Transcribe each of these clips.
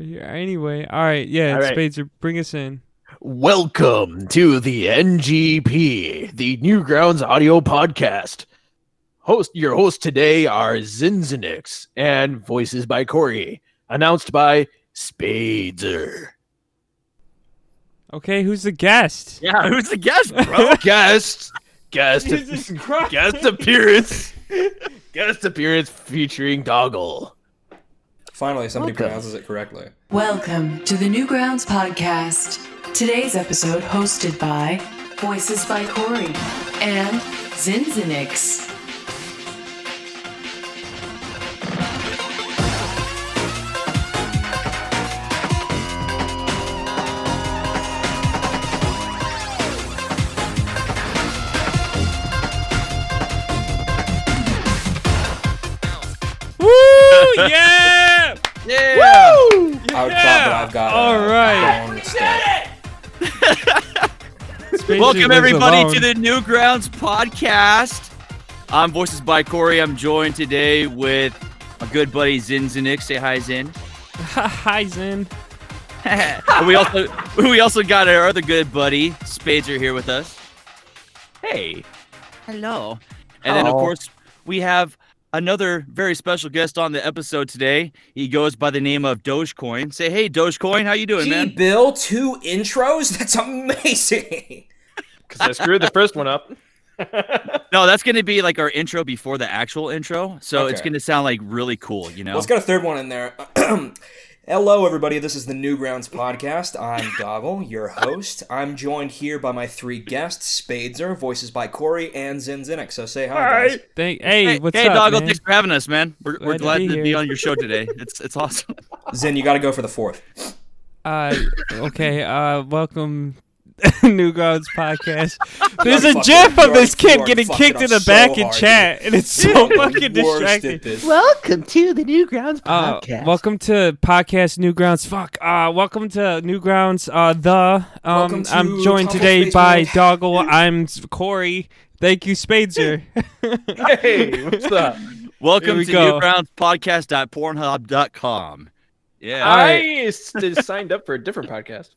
right here. Anyway, all right, yeah, All right. Bring us in. Welcome to the NGP, the Newgrounds audio podcast. Host your hosts today are Xinxinix and voices by Corey, announced by Spadezer. Okay, who's the guest? Yeah, who's the guest, bro? Guest, guest, guest appearance, guest appearance featuring dogl. Finally, somebody Welcome. pronounces it correctly. Welcome to the Newgrounds Podcast. Today's episode hosted by Voices by Corey and Xinxinix. Woo! Yeah! Yeah. I would Yeah! thought I've got. All right. own stuff. Spadezer Welcome everybody alone. to the Newgrounds podcast. I'm Voices by Corey. I'm joined today with my good buddy Xinxinix. Say hi, Zin. Hi, Zin. We also we also got our other good buddy Spadezer here with us. Hey, hello. And then of oh. course we have another very special guest on the episode today. He goes by the name of Dogecoin. Say hey, Dogecoin, how you doing, Gee, man? Bill, two intros? That's amazing. Because I screwed the first one up. No, that's going to be like our intro before the actual intro. So it's going to sound like really cool, you know? Let's get a third one in there. Hello, everybody. This is the Newgrounds podcast. I'm dogl, your host. I'm joined here by my three guests: Spadezer, voices by Corey, and Zinzinic. So say hi, guys. Thank, hey, hey, what's hey, up, Doggo, man? thanks for having us, man. We're, we're Glad to be to be on your show today. It's it's awesome. Zin, you got to go for the fourth. Uh, okay. Uh, welcome, Newgrounds podcast. There's a GIF of this kid getting kicked in the up so back in hard, chat, and it's so fucking the distracting. Welcome to the Newgrounds Uh, podcast. welcome to podcast Newgrounds. Fuck. Uh, welcome to Newgrounds. Uh, the um, to I'm joined today Space by World. dogl. I'm Corey. Thank you, Spadezer. hey, what's up? Welcome we to go. newgroundspodcast.pornhub.com. Yeah. All right. I s- signed up for a different podcast.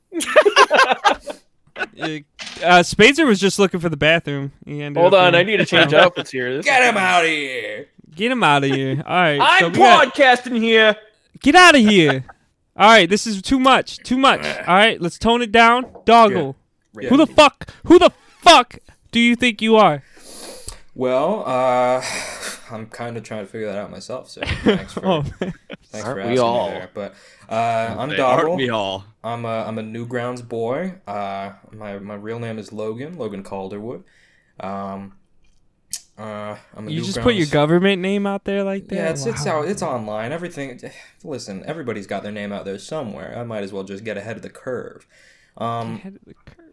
Uh, Spadezer was just looking for the bathroom. He ended Hold on, in- I need to change outfits here. This Get him out of here. Get him out of here. All right. so I'm we got- podcasting here. Get out of here. All right, this is too much. Too much. All right, let's tone it down. dogl. Yeah. Who the fuck? Who the fuck do you think you are? Well, uh, I'm kind of trying to figure that out myself. So thanks for Oh, thanks for Aren't we asking all? me there. But uh, I'm Hey, aren't dogl. we all? I'm a I'm a Newgrounds boy. Uh, my my real name is Logan Logan Calderwood. Um, uh, I'm a you just put your government name out there like that? Yeah, it's it's out it's online. Everything. Listen, everybody's got their name out there somewhere. I might as well just get ahead of the curve. Um, Ahead of the curve.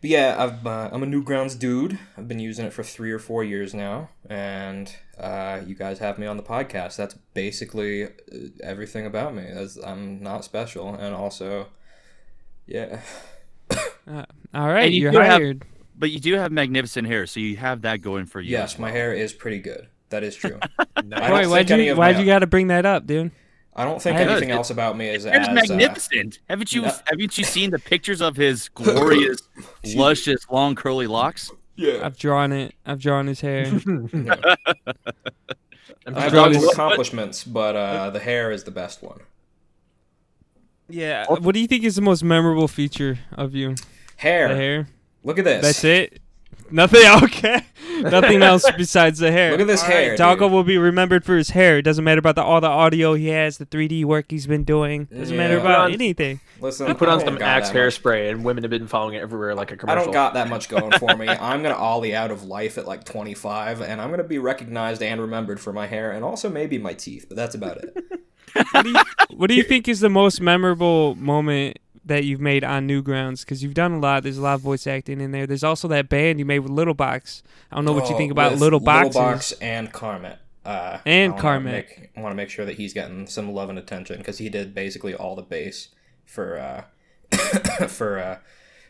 but yeah, I've, uh, I'm a Newgrounds dude. I've been using it for three or four years now, and uh, you guys have me on the podcast. That's basically uh, everything about me. That's, I'm not special, and also, yeah. Uh, all right, And you you're do have- But you do have magnificent hair, so you have that going for you. Yes, my hair is pretty good. That is true. I Wait, why'd you why'd you got to bring that up, dude? I don't think I- anything else about me is Hair's as uh, magnificent. haven't you no. haven't you seen the pictures of his glorious, luscious, long curly locks? Yeah. I've drawn it. I've drawn his hair. I have drawn lots his- accomplishments, but uh, the hair is the best one. yeah. What do you think is the most memorable feature of you? Hair. The hair. Look at this. That's it. Nothing. Okay. Nothing else besides the hair. Look at this All right, hair, Doggo dude. will be remembered for his hair. It doesn't matter about the, all the audio he has, the 3D work he's been doing. Doesn't matter about on- anything. Listen, he put on some got Axe hairspray, and women have been following it everywhere like a commercial. I don't got that much going for me. I'm gonna ollie out of life at like 25, and I'm gonna be recognized and remembered for my hair, and also maybe my teeth. But that's about it. What do you, what do you think is the most memorable moment that you've made on Newgrounds? Because you've done a lot. There's a lot of voice acting in there. There's also that band you made with Little Box. I don't know what you Oh, think about with Little Box and Carmet. Uh, And I Carmet. I want to make sure that he's getting some love and attention because he did basically all the bass for uh, for uh,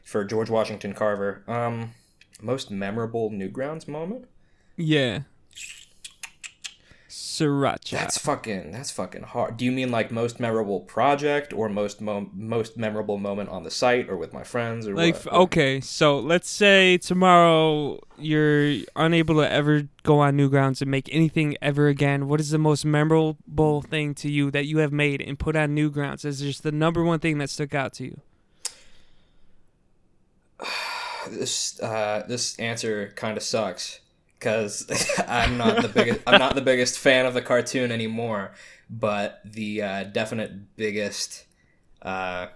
for George Washington Carver. Um, most memorable Newgrounds moment. Yeah. Sriracha. That's fucking. That's fucking hard. Do you mean like most memorable project or most mo- most memorable moment on the site or with my friends or like what? okay, so let's say tomorrow you're unable to ever go on Newgrounds and make anything ever again. What is the most memorable thing to you that you have made and put on Newgrounds as is just the number one thing that stuck out to you? this uh, this answer kind of sucks because I'm not the biggest I'm not the biggest fan of the cartoon anymore. But the uh, definite biggest uh,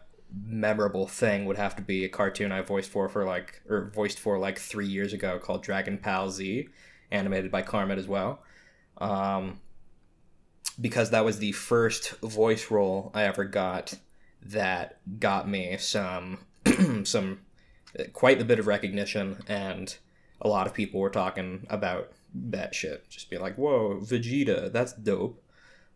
memorable thing would have to be a cartoon I voiced for for like or voiced for like three years ago called Dragon Pal Z, animated by Carmet as well. Um, because that was the first voice role I ever got that got me some some quite a bit of recognition and a lot of people were talking about that shit. Just be like whoa vegeta that's dope.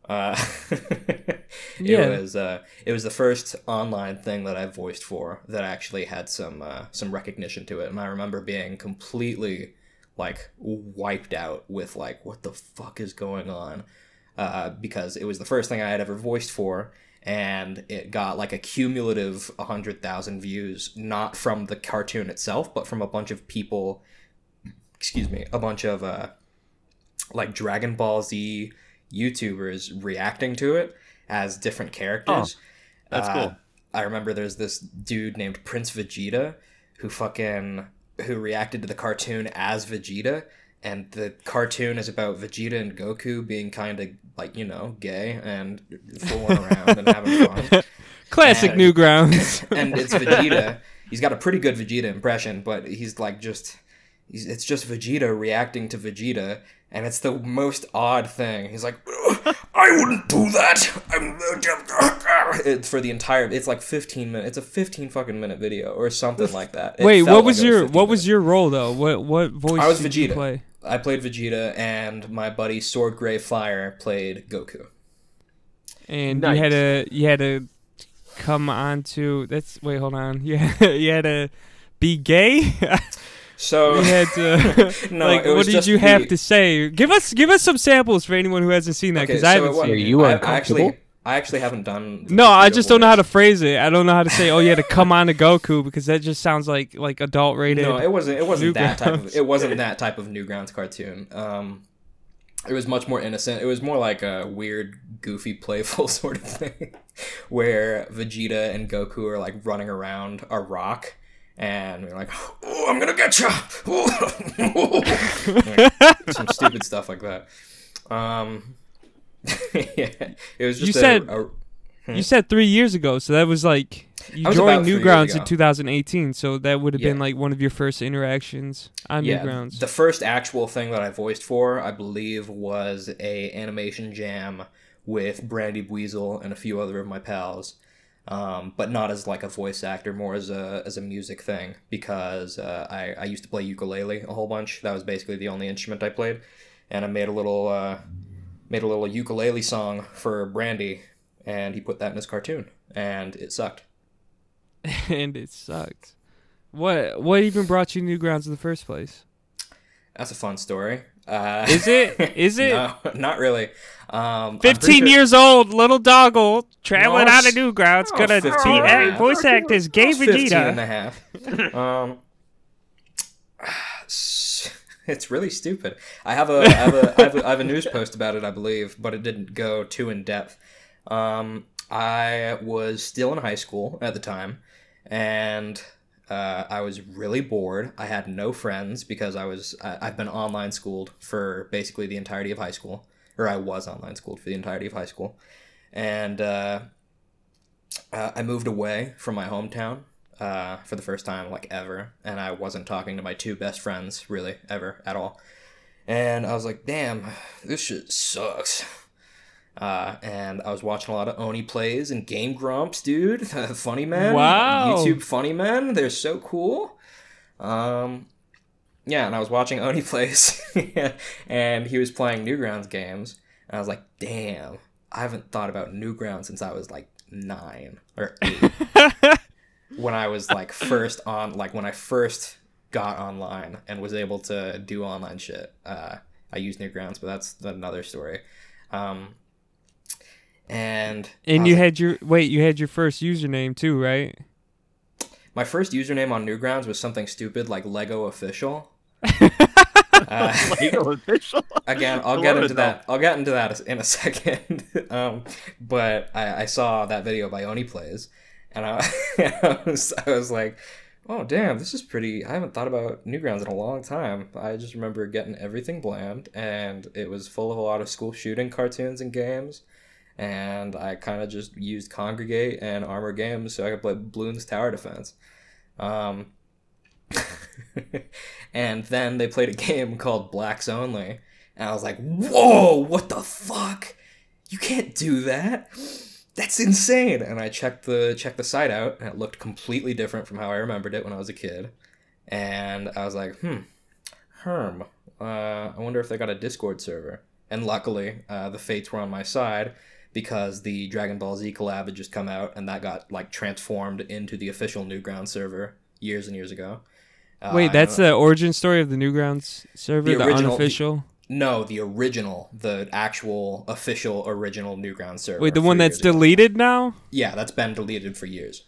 Uh, it Yeah. was uh, it was the first online thing that I voiced for that actually had some uh, some recognition to it, and I remember being completely like wiped out with like what the fuck is going on? Uh, because it was the first thing I had ever voiced for, and it got like a cumulative 100,000 views, not from the cartoon itself, but from a bunch of people, excuse me, a bunch of uh, like Dragon Ball Z YouTubers reacting to it as different characters. that's Uh, cool. I remember there's this dude named Prince Vegeta who fucking who reacted to the cartoon as Vegeta and the cartoon is about Vegeta and Goku being kind of like, you know, gay and fooling around and having fun. Classic And- Newgrounds. and it's Vegeta. He's got a pretty good Vegeta impression, but he's like just it's just Vegeta reacting to Vegeta and it's the most odd thing. He's like, I wouldn't do that. I'm uh, it's for the entire. It's like 15 minutes. It's a 15 fucking minute video or something like that. It Wait, what was it your 15 what was your role though? What what voice I was did you Vegeta. play? I played Vegeta, and my buddy Sword Gray Fire played Goku. and Nice. you had to you had to come on to that's wait hold on you had, you had to be gay So you had to No, like what did just you have to say give us give us some samples for anyone who hasn't seen that Okay, because i so haven't it seen Are it. you I, I actually, I actually haven't done. no i video just don't know how to phrase it i don't know how to say oh you had to come on to goku because that just sounds like like adult rated No, it wasn't. It wasn't that type of. It wasn't that type of Newgrounds cartoon. Um, it was much more innocent. It was more like a weird, goofy, playful sort of thing, where Vegeta and Goku are like running around a rock, and we're like, "Oh, I'm gonna get you!" some stupid stuff like that. Um, yeah, it was You just. said- a, a, you said three years ago so that was like you was joined newgrounds in 2018 so that would have been like one of your first interactions on yeah, newgrounds the first actual thing that I voiced for, I believe, was a animation jam with Brandy Buizel and a few other of my pals, um, but not as like a voice actor, more as a as a music thing because uh, I I used to play ukulele a whole bunch. That was basically the only instrument I played, and I made a little uh, made a little ukulele song for Brandy, and he put that in his cartoon, and it sucked. and it sucked what what even brought you newgrounds in the first place That's a fun story. Uh, Is it? Is it? no, not really. Um, I'm 15 sure- years old, little dogl, traveling No, out of s- Newgrounds, no, gonna be a act, voice act as gay 15 and a half. um, it's really stupid. I have a I have a, I have a I have a news post about it, I believe, but it didn't go too in depth. Um, I was still in high school at the time, and uh, I was really bored. I had no friends because I was I, I've been online schooled for basically the entirety of high school, or I was online schooled for the entirety of high school, and uh, uh, I moved away from my hometown uh, for the first time like ever, and I wasn't talking to my two best friends really ever at all. And I was like, "Damn, this shit sucks." Uh, and I was watching a lot of Oney plays and Game Grumps, dude. funny men, Wow. YouTube funny men. They're so cool. Um, yeah, and I was watching Oney plays, and he was playing Newgrounds games, and I was like, "Damn, I haven't thought about Newgrounds since I was like nine or eight. when I was like first on, like when I first got online and was able to do online shit. Uh, I use Newgrounds, but that's another story. Um, and And you like- had your wait, you had your first username too, right? my first username on Newgrounds was something stupid like Lego official. uh, Lego official. again i'll I get into that i'll get into that in a second um, but I, I saw that video by Oney plays and I, I was i was like oh damn this is pretty i haven't thought about newgrounds in a long time i just remember getting everything bland and it was full of a lot of school shooting cartoons and games and i kind of just used Kongregate and armor games so i could play bloons tower defense um, and then they played a game called Blacks Only. And I was like, whoa, what the fuck? You can't do that. That's insane. And I checked the checked the site out, and it looked completely different from how I remembered it when I was a kid. And I was like, hmm, Herm. Uh, I wonder if they got a Discord server. And luckily, uh, the fates were on my side because the Dragon Ball Z collab had just come out, and that got like transformed into the official Newgrounds server years and years ago. Uh, Wait, that's the origin story of the Newgrounds server, The the, original- unofficial. No, the original, the actual official original Newgrounds server. Wait, the one that's years ago. deleted now? Yeah, that's been deleted for years.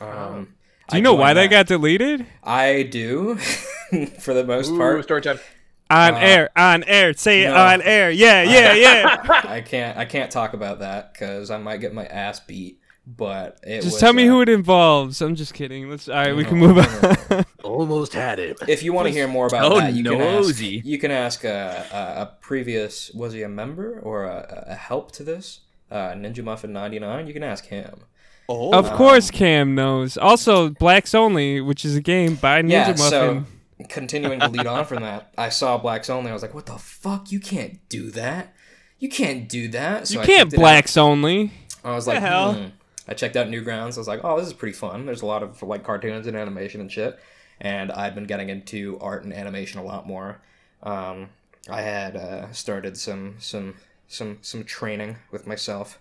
Um, Do you I know why joined that got deleted? I do, for the most Ooh, part. story time. On Uh, air, on air, say it on air. Yeah, yeah, yeah. I can't. I can't talk about that because I might get my ass beat. But it just was, tell me uh, who it involves. I'm just kidding. Let's. All right, we can move no, on. Almost had it. If you want to hear more about Oh, that, you can ask. You can ask a, a, a previous. Was he a member or a, a help to this? Uh, Ninja Muffin ninety nine. You can ask him. Oh, of course, Cam knows. Also, Blacks Only, which is a game by Ninja yeah, Muffin. so continuing to lead on from that, I saw Blacks Only. I was like, "What the fuck? You can't do that. You can't do that." So you I can't. Blacks Only. I was The like, hell? hmm. I checked out Newgrounds. I was like, "Oh, this is pretty fun." There's a lot of like cartoons and animation and shit. And I've been getting into art and animation a lot more. Um, I had uh, started some some some some training with myself.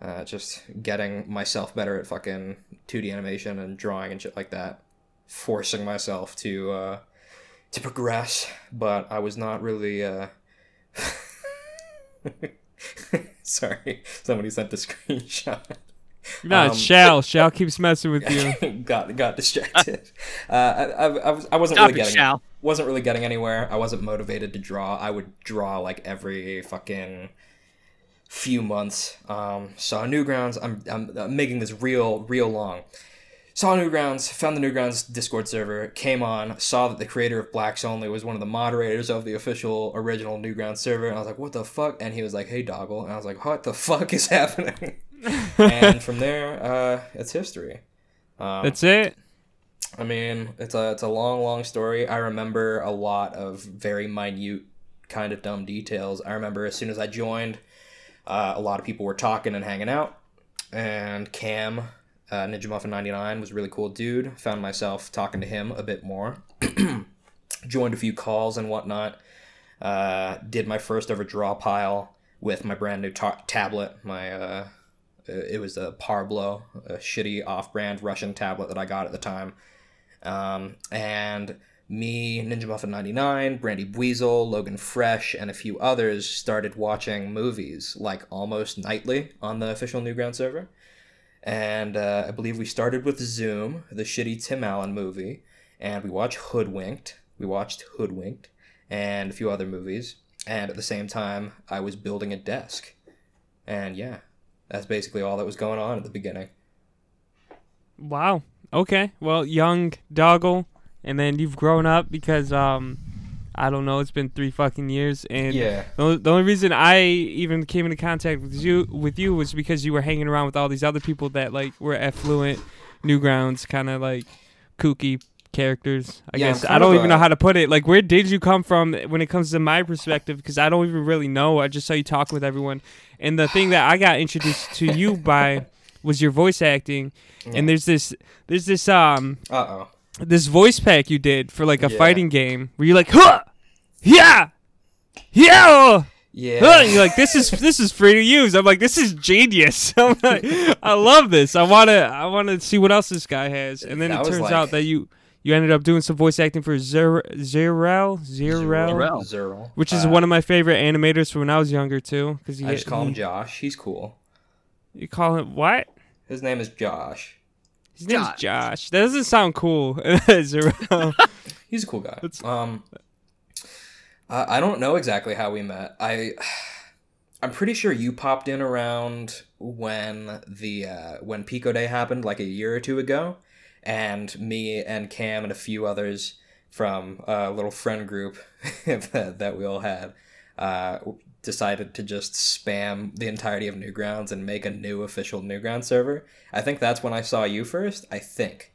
Uh, just getting myself better at fucking 2D animation and drawing and shit like that. Forcing myself to uh, to progress, but I was not really. Uh... Sorry, somebody sent a screenshot. No, it's Um, Shal. Shal keeps messing with you. got got distracted. Uh, I, I, I was I wasn't Stop really it, getting Shal. wasn't really getting anywhere. I wasn't motivated to draw. I would draw like every fucking few months. Um, saw Newgrounds. I'm, I'm I'm making this real real long. Saw Newgrounds, found the Newgrounds Discord server, came on, saw that the creator of Blacks Only was one of the moderators of the official original Newgrounds server, and I was like, what the fuck? And he was like, hey, dogl. And I was like, what the fuck is happening? and from there, uh, it's history. Um, That's it. I mean, it's a it's a long, long story. I remember a lot of very minute, kind of dumb details. I remember as soon as I joined, uh, a lot of people were talking and hanging out, and Cam, uh, Ninja Muffin ninety nine, was a really cool dude. Found myself talking to him a bit more. Joined a few calls and whatnot. Uh, did my first ever draw pile with my brand new ta- tablet. My uh, it was a Parblo, a shitty off-brand Russian tablet that I got at the time. Um, and me, Ninja Muffin 99, Brandy Buizel, Logan Fresh, and a few others started watching movies like almost nightly on the official Newground server. And uh, I believe we started with Zoom, the shitty Tim Allen movie, and we watched Hoodwinked. We watched Hoodwinked and a few other movies. And at the same time, I was building a desk. And yeah, that's basically all that was going on at the beginning. Wow. Okay. Well, young dogl, and then you've grown up because um, I don't know. It's been three fucking years, and Yeah. the only, the only reason I even came into contact with you with you was because you were hanging around with all these other people that like were affluent, Newgrounds, kind of like kooky characters. I Yeah, guess I don't even know how to put it. Like, where did you come from when it comes to my perspective? Because I don't even really know. I just saw you talking with everyone, and the thing that I got introduced to you by was your voice acting. Yeah. And there's this, there's this um, Uh oh. this voice pack you did for like a Yeah. fighting game where you're like, huh, yeah, yeah. Yeah. You're like, this is this is free to use. I'm like, this is genius. I'm like, I love this. I wanna I wanna see what else this guy has. And then That it turns like- out that you you ended up doing some voice acting for Zer- Zeurel, Zeurel, Zeurel. Zerl. which is Uh, one of my favorite animators from when I was younger too. Because I just call him Josh. He's cool. You call him what? His name is Josh. His name's Josh. Josh. That doesn't sound cool. Zeurel. He's a cool guy. That's- Um, I I don't know exactly how we met. I, I'm pretty sure you popped in around when the uh, when Pico Day happened, like a year or two ago, and me and Cam and a few others from a little friend group that, that we all had uh, decided to just spam the entirety of Newgrounds and make a new official Newgrounds server. I think that's when I saw you first. I think.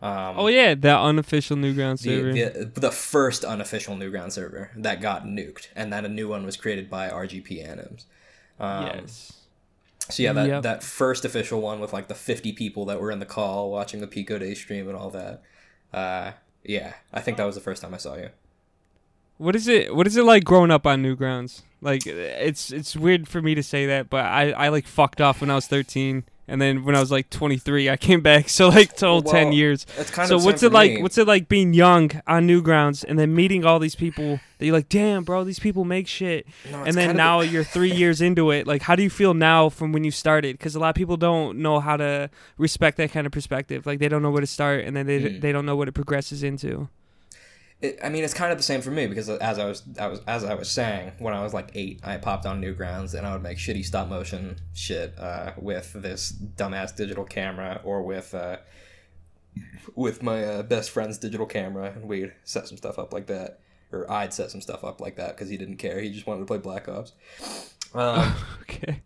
Um, oh yeah, that unofficial Newgrounds server. the, the, the first unofficial Newground server that got nuked, and then a new one was created by RGP Anims. Um, yes. So yeah, that, Yep. that first official one with like the 50 people that were in the call watching the Pico Day stream and all that. Uh, yeah, I think that was the first time I saw you. What is it? What is it like growing up on Newgrounds? Like it's it's weird for me to say that, but I I like fucked off when I was 13, and then when I was like 23, I came back. So like total 10 years. It's kind So of what's it like? me. What's it like being young on new grounds and then meeting all these people that you're like, damn, bro, these people make shit. No, and then now you're three years into it. Like, how do you feel now from when you started? Because a lot of people don't know how to respect that kind of perspective. Like, they don't know where to start, and then they Mm. they don't know what it progresses into. It, I mean, it's kind of the same for me because as I was, I was, as I was saying, when I was like eight, I popped on Newgrounds and I would make shitty stop motion shit uh, with this dumbass digital camera or with uh, with my uh, best friend's digital camera, and we'd set some stuff up like that, or I'd set some stuff up like that because he didn't care. He just wanted to play Black Ops. Um, Okay.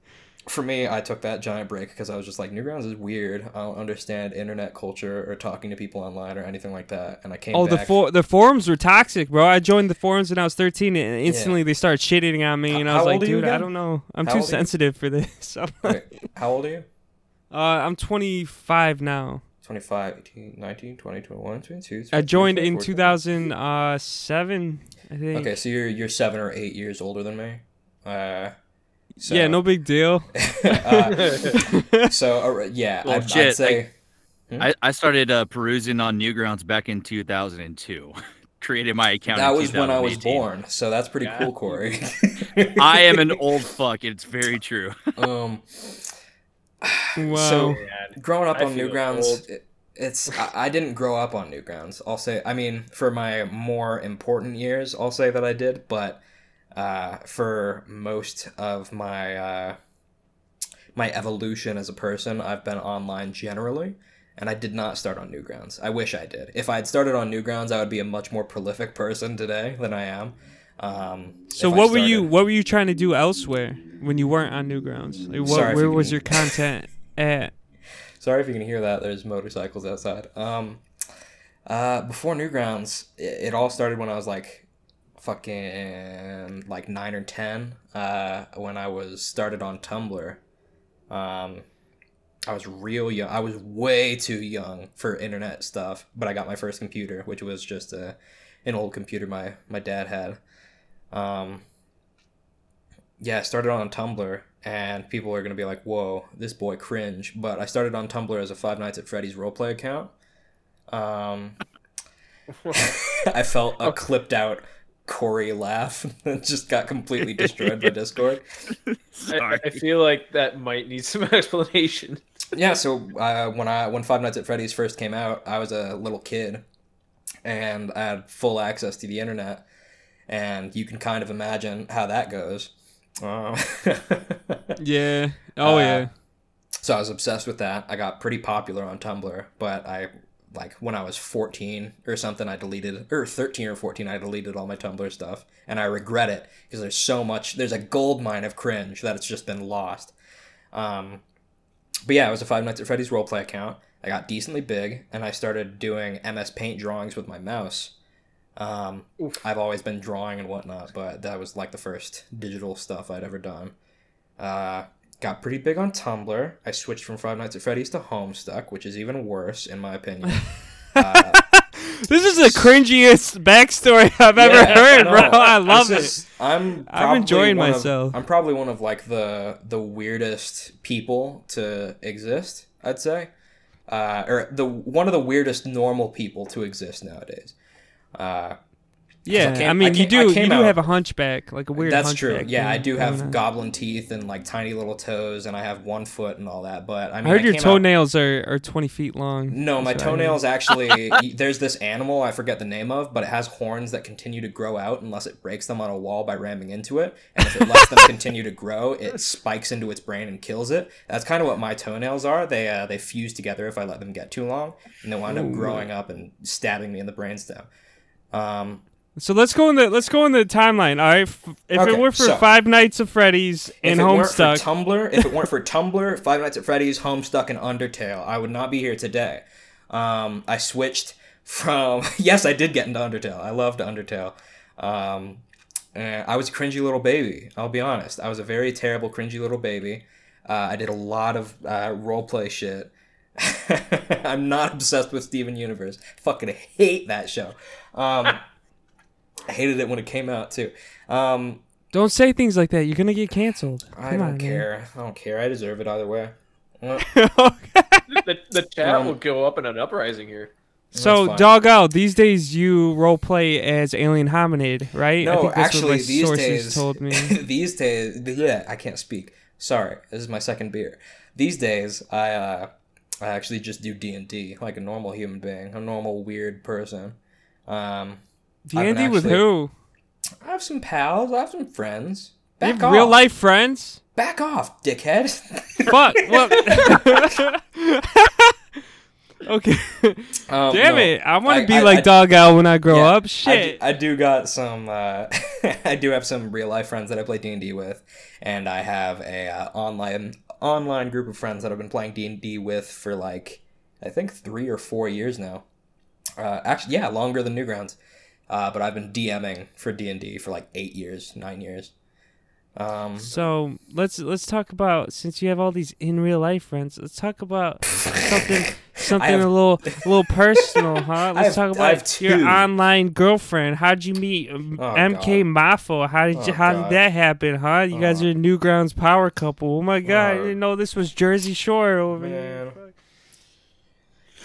For me, I took that giant break because I was just like, Newgrounds is weird. I don't understand internet culture or talking to people online or anything like that. And I came Oh, the back. for- the forums were toxic, bro. I joined the forums when I was 13, and instantly they started shitting on me, and I was like, dude, I don't know. I'm How too old are you? sensitive for this. Wait, how old are you? uh, I'm 25 now. 25, 18, 19, 20, 21, 22, I 23, joined in 24. 2007, I think. Okay, so you're you're seven or eight years older than me. Uh, so, Yeah, no big deal. uh, so uh, yeah, Well, I'd, I'd say I, I started uh, perusing on Newgrounds back in 2002. Created my account. that in was when I was born. So that's pretty Yeah. cool, Corey. I am an old fuck. It's very true. um. Wow. So Man. growing up I on feel Newgrounds, it, it's I, I didn't grow up on Newgrounds. I'll say, I mean, for my more important years, I'll say that I did, but uh, for most of my uh, my evolution as a person, I've been online generally, and I did not start on Newgrounds. I wish I did. If I had started on Newgrounds, I would be a much more prolific person today than I am. Um, So what were you what were you trying to do elsewhere when you weren't on Newgrounds? Like what, Sorry where you was can- your content at? Sorry if you can hear that. There's motorcycles outside. Um, uh, before Newgrounds, it, it all started when I was like, fucking like nine or ten. Uh, when I was started on Tumblr. Um, I was real young. I was way too young for internet stuff, but I got my first computer, which was just a an old computer my my dad had. Um, yeah, I started on Tumblr, and people are gonna be like, "Whoa, this boy cringe." But I started on Tumblr as a Five Nights at Freddy's roleplay account. Um, I felt a clipped out Corey laugh that just got completely destroyed by Discord. I, Sorry. I feel like that might need some explanation. Yeah, so uh, when I when Five Nights at Freddy's first came out, I was a little kid, and I had full access to the internet, and you can kind of imagine how that goes. Um, Yeah. Oh Uh, yeah. so I was obsessed with that. I got pretty popular on Tumblr, but I like when I was 14 or something, I deleted or 13 or 14, I deleted all my Tumblr stuff, and I regret it because there's so much. There's a gold mine of cringe that it's just been lost. Um, but yeah, it was a Five Nights at Freddy's roleplay account. I got decently big, and I started doing MS Paint drawings with my mouse. Um, I've always been drawing and whatnot, but that was like the first digital stuff I'd ever done. Uh, got pretty big on Tumblr. I switched from Five Nights at Freddy's to Homestuck, which is even worse in my opinion. uh, This is the cringiest backstory I've ever yeah, heard, no, bro. I love this it. is- I'm I'm enjoying one of- myself. I'm probably one of like the the weirdest people to exist. I'd say. uh, or the one of the weirdest normal people to exist nowadays. Uh, Yeah, came- I mean, I you do. You do out- have a hunchback, like a weird. that's true. Yeah, I do have goblin teeth and like tiny little toes, and I have one foot and all that. But I I mean, heard your came out- toenails are, are twenty feet long. No, my I toenails actually. there's this animal I forget the name of, but it has horns that continue to grow out unless it breaks them on a wall by ramming into it. And if it lets them continue to grow, it spikes into its brain and kills it. That's kind of what my toenails are. They uh, they fuse together if I let them get too long, and they wind up growing up and stabbing me in the brainstem. Um, So let's go in the let's go in the timeline. All right, if Okay, it were for so- Five Nights of Freddy's and weren't for Homestuck, Tumblr, if it weren't for Tumblr, Five Nights at Freddy's, Homestuck, and Undertale, I would not be here today. Um, I switched from yes, I did get into Undertale. I loved Undertale. Um, I was a cringy little baby. I'll be honest. I was a very terrible, cringy little baby. Uh, I did a lot of uh, roleplay shit. I'm not obsessed with Steven Universe. Fucking hate that show. Um, I hated it when it came out too. Um, don't say things like that. You're gonna get canceled. I don't on, care. I don't care. I deserve it either way. The, the chat Um, will go up in an uprising here. so, fine. dog out. These days, you role play as Alien Hominid, right? I no, think that's what actually, these sources days, told me. these days, yeah, I can't speak. Sorry, this is my second beer. These days, I uh, I actually just do D and D like a normal human being, a normal weird person. Um, D and D with who? I have some pals. I have some friends. You have off. real life friends? Back off, dickhead. Fuck. What? okay. Um, Damn no. it! I want to be I- like I- Dog Owl when I grow Yeah, up. I do, Shit. I do got some. Uh, I do have some real life friends that I play D and D with, and I have a uh, online online group of friends that I've been playing D and D with for like I think three or four years now. Uh, actually, yeah, longer than Newgrounds. Uh, but I've been DMing for D and D for like eight years, nine years. Um, So let's let's talk about since you have all these in real life friends. Let's talk about something something have- a little a little personal, huh? Let's have- talk about your two. online girlfriend. How'd you meet um, Oh, MK Maffo? How did you Oh, how God. did that happen, huh? You guys Oh. are a Newgrounds power couple. Oh my god, I Oh. didn't know this was Jersey Shore over here.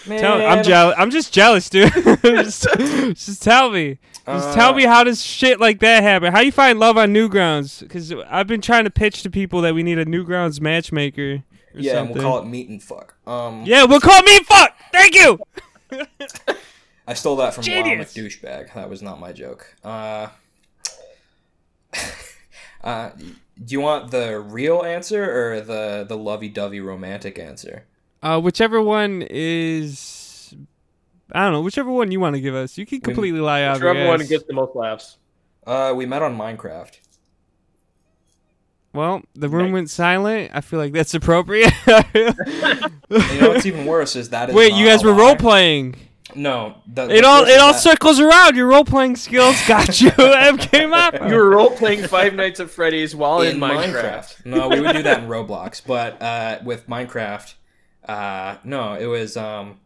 Man. Tell, I'm jealous. I'm just jealous, dude. just, just tell me. Just tell Uh, me how does shit like that happen? How you find love on Newgrounds? Because I've been trying to pitch to people that we need a Newgrounds matchmaker. Or Yeah, and we'll call it meet and fuck. Um, Yeah, we'll call me fuck. Thank you. I stole that from Wild Genius. McDouchebag. That was not my joke. Uh, uh, do you want the real answer or the the lovey-dovey romantic answer? Uh, whichever one is, I don't know. Whichever one you want to give us, you can completely lie out. Whichever your one gets the most laughs. Uh, we met on Minecraft. Well, the room Right. went silent. I feel like that's appropriate. You know what's even worse is that is Wait, you guys were role playing. No, the, It all worse it is all that- circles around. Your role playing skills got you MK Mafia. You were role playing Five Nights at Freddy's while in, Minecraft. No, we would do that in Roblox, but uh, with Minecraft, uh, no, it was um,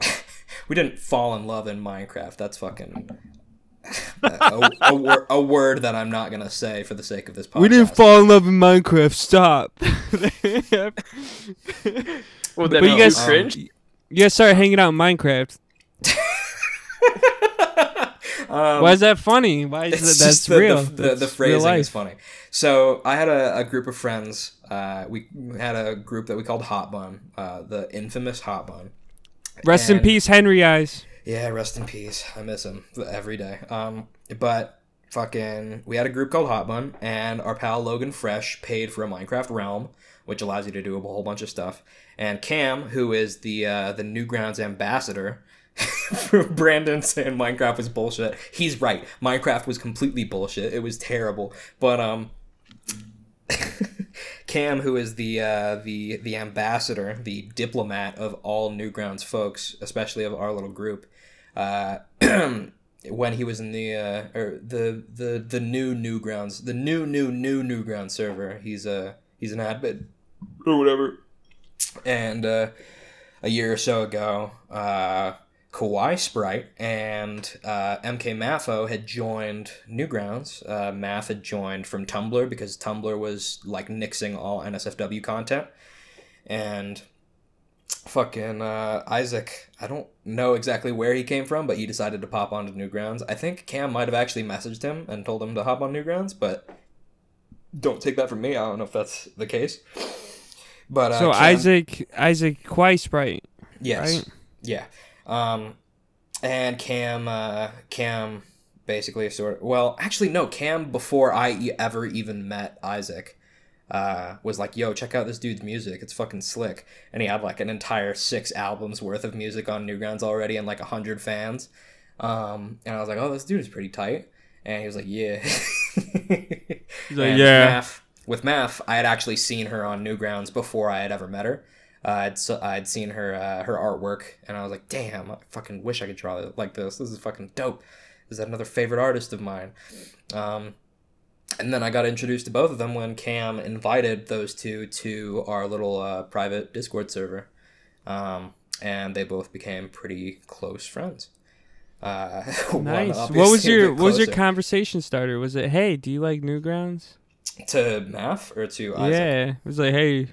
we didn't fall in love in Minecraft. That's fucking a, a, wor- a word that I'm not gonna say for the sake of this podcast. We didn't fall in love in Minecraft. Stop. Would But that you guys, too cringe? you guys started hanging out in Minecraft. Um, Why is that funny? Why is that, that's the, real? The, the, the phrasing life. is funny. So I had a, a group of friends. Uh, we had a group that we called Hot Bun, uh, the infamous Hot Bun. Rest in peace, Henry Eyes. Yeah, rest in peace. I miss him every day. Um, but fucking, we had a group called Hot Bun, and our pal Logan Fresh paid for a Minecraft realm, which allows you to do a whole bunch of stuff. And Cam, who is the uh, the Newgrounds ambassador. Brandon saying Minecraft was bullshit. He's right. Minecraft was completely bullshit. It was terrible. But um, Cam, who is the uh, the the ambassador, the diplomat of all Newgrounds folks, especially of our little group, uh, when he was in the uh, or the the the new Newgrounds, the new new new Newgrounds server, he's a he's an admin or whatever. And uh, a year or so ago, Kawai Sprite and uh, MK Maffo had joined Newgrounds. Uh, Math had joined from Tumblr because Tumblr was like nixing all NSFW content, and fucking uh, Isaac. I don't know exactly where he came from, but he decided to pop onto Newgrounds. I think Cam might have actually messaged him and told him to hop on Newgrounds, but don't take that from me. I don't know if that's the case. But uh, so Cam- Isaac Isaac Quaisprite. yes, right? yeah, um, and Cam, uh, Cam, basically sort of. Well, actually, no, Cam before I e- ever even met Isaac. Uh, was like, yo, check out this dude's music. It's fucking slick. And he had like an entire six albums worth of music on Newgrounds already and like a hundred fans. Um, and I was like, oh, this dude is pretty tight. And he was like, yeah. He's like, yeah. Math, with Math, I had actually seen her on Newgrounds before I had ever met her. Uh, I'd, s- I'd seen her uh, her artwork, and I was like, damn, I fucking wish I could draw it like this. This is fucking dope. This is another favorite artist of mine. Um, and then I got introduced to both of them when Cam invited those two to our little uh, private Discord server. Um, and they both became pretty close friends. Uh, Nice. What was your what was your conversation starter? Was it hey, do you like Newgrounds? to Math or to Isaac? Yeah. It was like hey.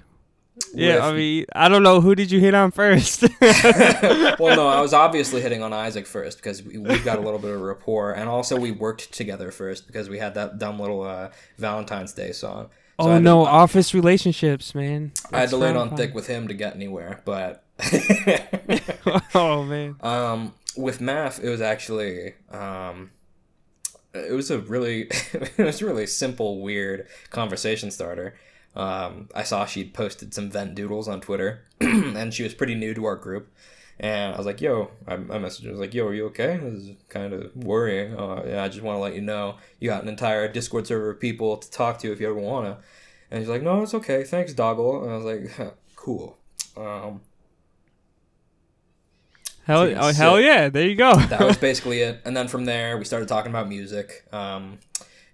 Yeah, I mean, I don't know who did you hit on first. well, no, I was obviously hitting on Isaac first because we, we've got a little bit of rapport, and also we worked together first because we had that dumb little uh, Valentine's Day song. So oh had to- no, office relationships, man. I had to That's lean on thick with him to get anywhere, but oh man. um, with math, it was actually um, it was a really it was a really simple, weird conversation starter. Um, I saw she'd posted some vent doodles on Twitter, and she was pretty new to our group. And I was like, "Yo," I, I messaged her. I was like, "Yo, are you okay? This is kind of worrying. Uh, yeah, I just want to let you know you got an entire Discord server of people to talk to if you ever wanna." And she's like, "No, it's okay. Thanks, dogl." And I was like, "Cool." Um, Hell, oh, hell yeah! There you go. that was basically it. And then from there, we started talking about music. Um,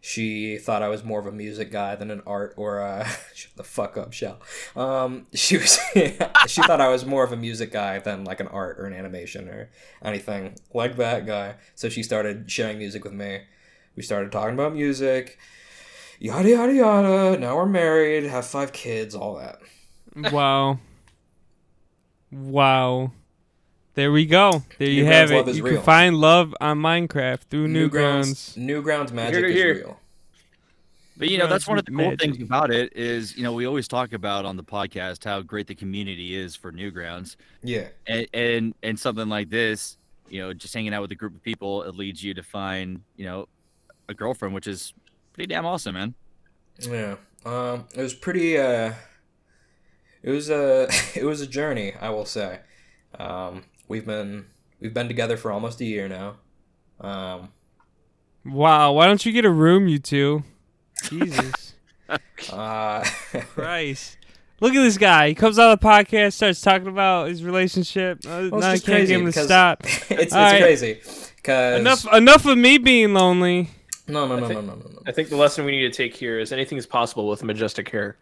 she thought I was more of a music guy than an art or a shut the fuck up, shell. Um, she was she thought I was more of a music guy than like an art or an animation or anything like that guy. So she started sharing music with me. We started talking about music. Yada yada yada. Now we're married, have five kids, all that. wow. Wow. There we go. There you Newgrounds have love it. is You real. can find love on Minecraft through Newgrounds, Newgrounds. Newgrounds magic Here to is real. But you know, that's one of the cool Magic. things about it is, you know, we always talk about on the podcast how great the community is for Newgrounds. Yeah. And and, and something like this, you know, just hanging out with a group of people, it leads you to find, you know, a girlfriend, which is pretty damn awesome, man. Yeah. Um, it was pretty. Uh, it was a it was a journey, I will say. Um, we've been we've been together for almost a year now. Um, Wow. Why don't you get a room, you two? Jesus uh, Christ. Look at this guy. He comes on the podcast, starts talking about his relationship. Uh, Well, it's now I just can't crazy get him to stop. it's it's All right. crazy. Cause Enough. Enough of me being lonely. No, no, no, think- no, no, no, no. I think the lesson we need to take here is anything is possible with majestic hair.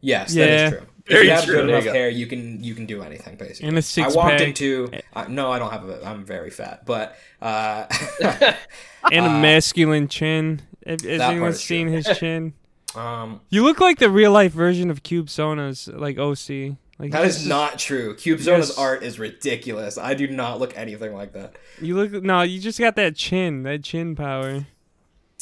Yes, that Yeah. is true. If you have true. good enough you hair, you can you can do anything basically. And a six I walked pack. into I, no, I don't have a. I'm very fat, but uh, And a Uh, masculine chin. Has, has anyone seen true. his chin? um, You look like the real life version of Cube Sona's like OC. Like that this is not true. Cube Zona's Yes. art is ridiculous. I do not look anything like that. You look no. You just got that chin. That chin power.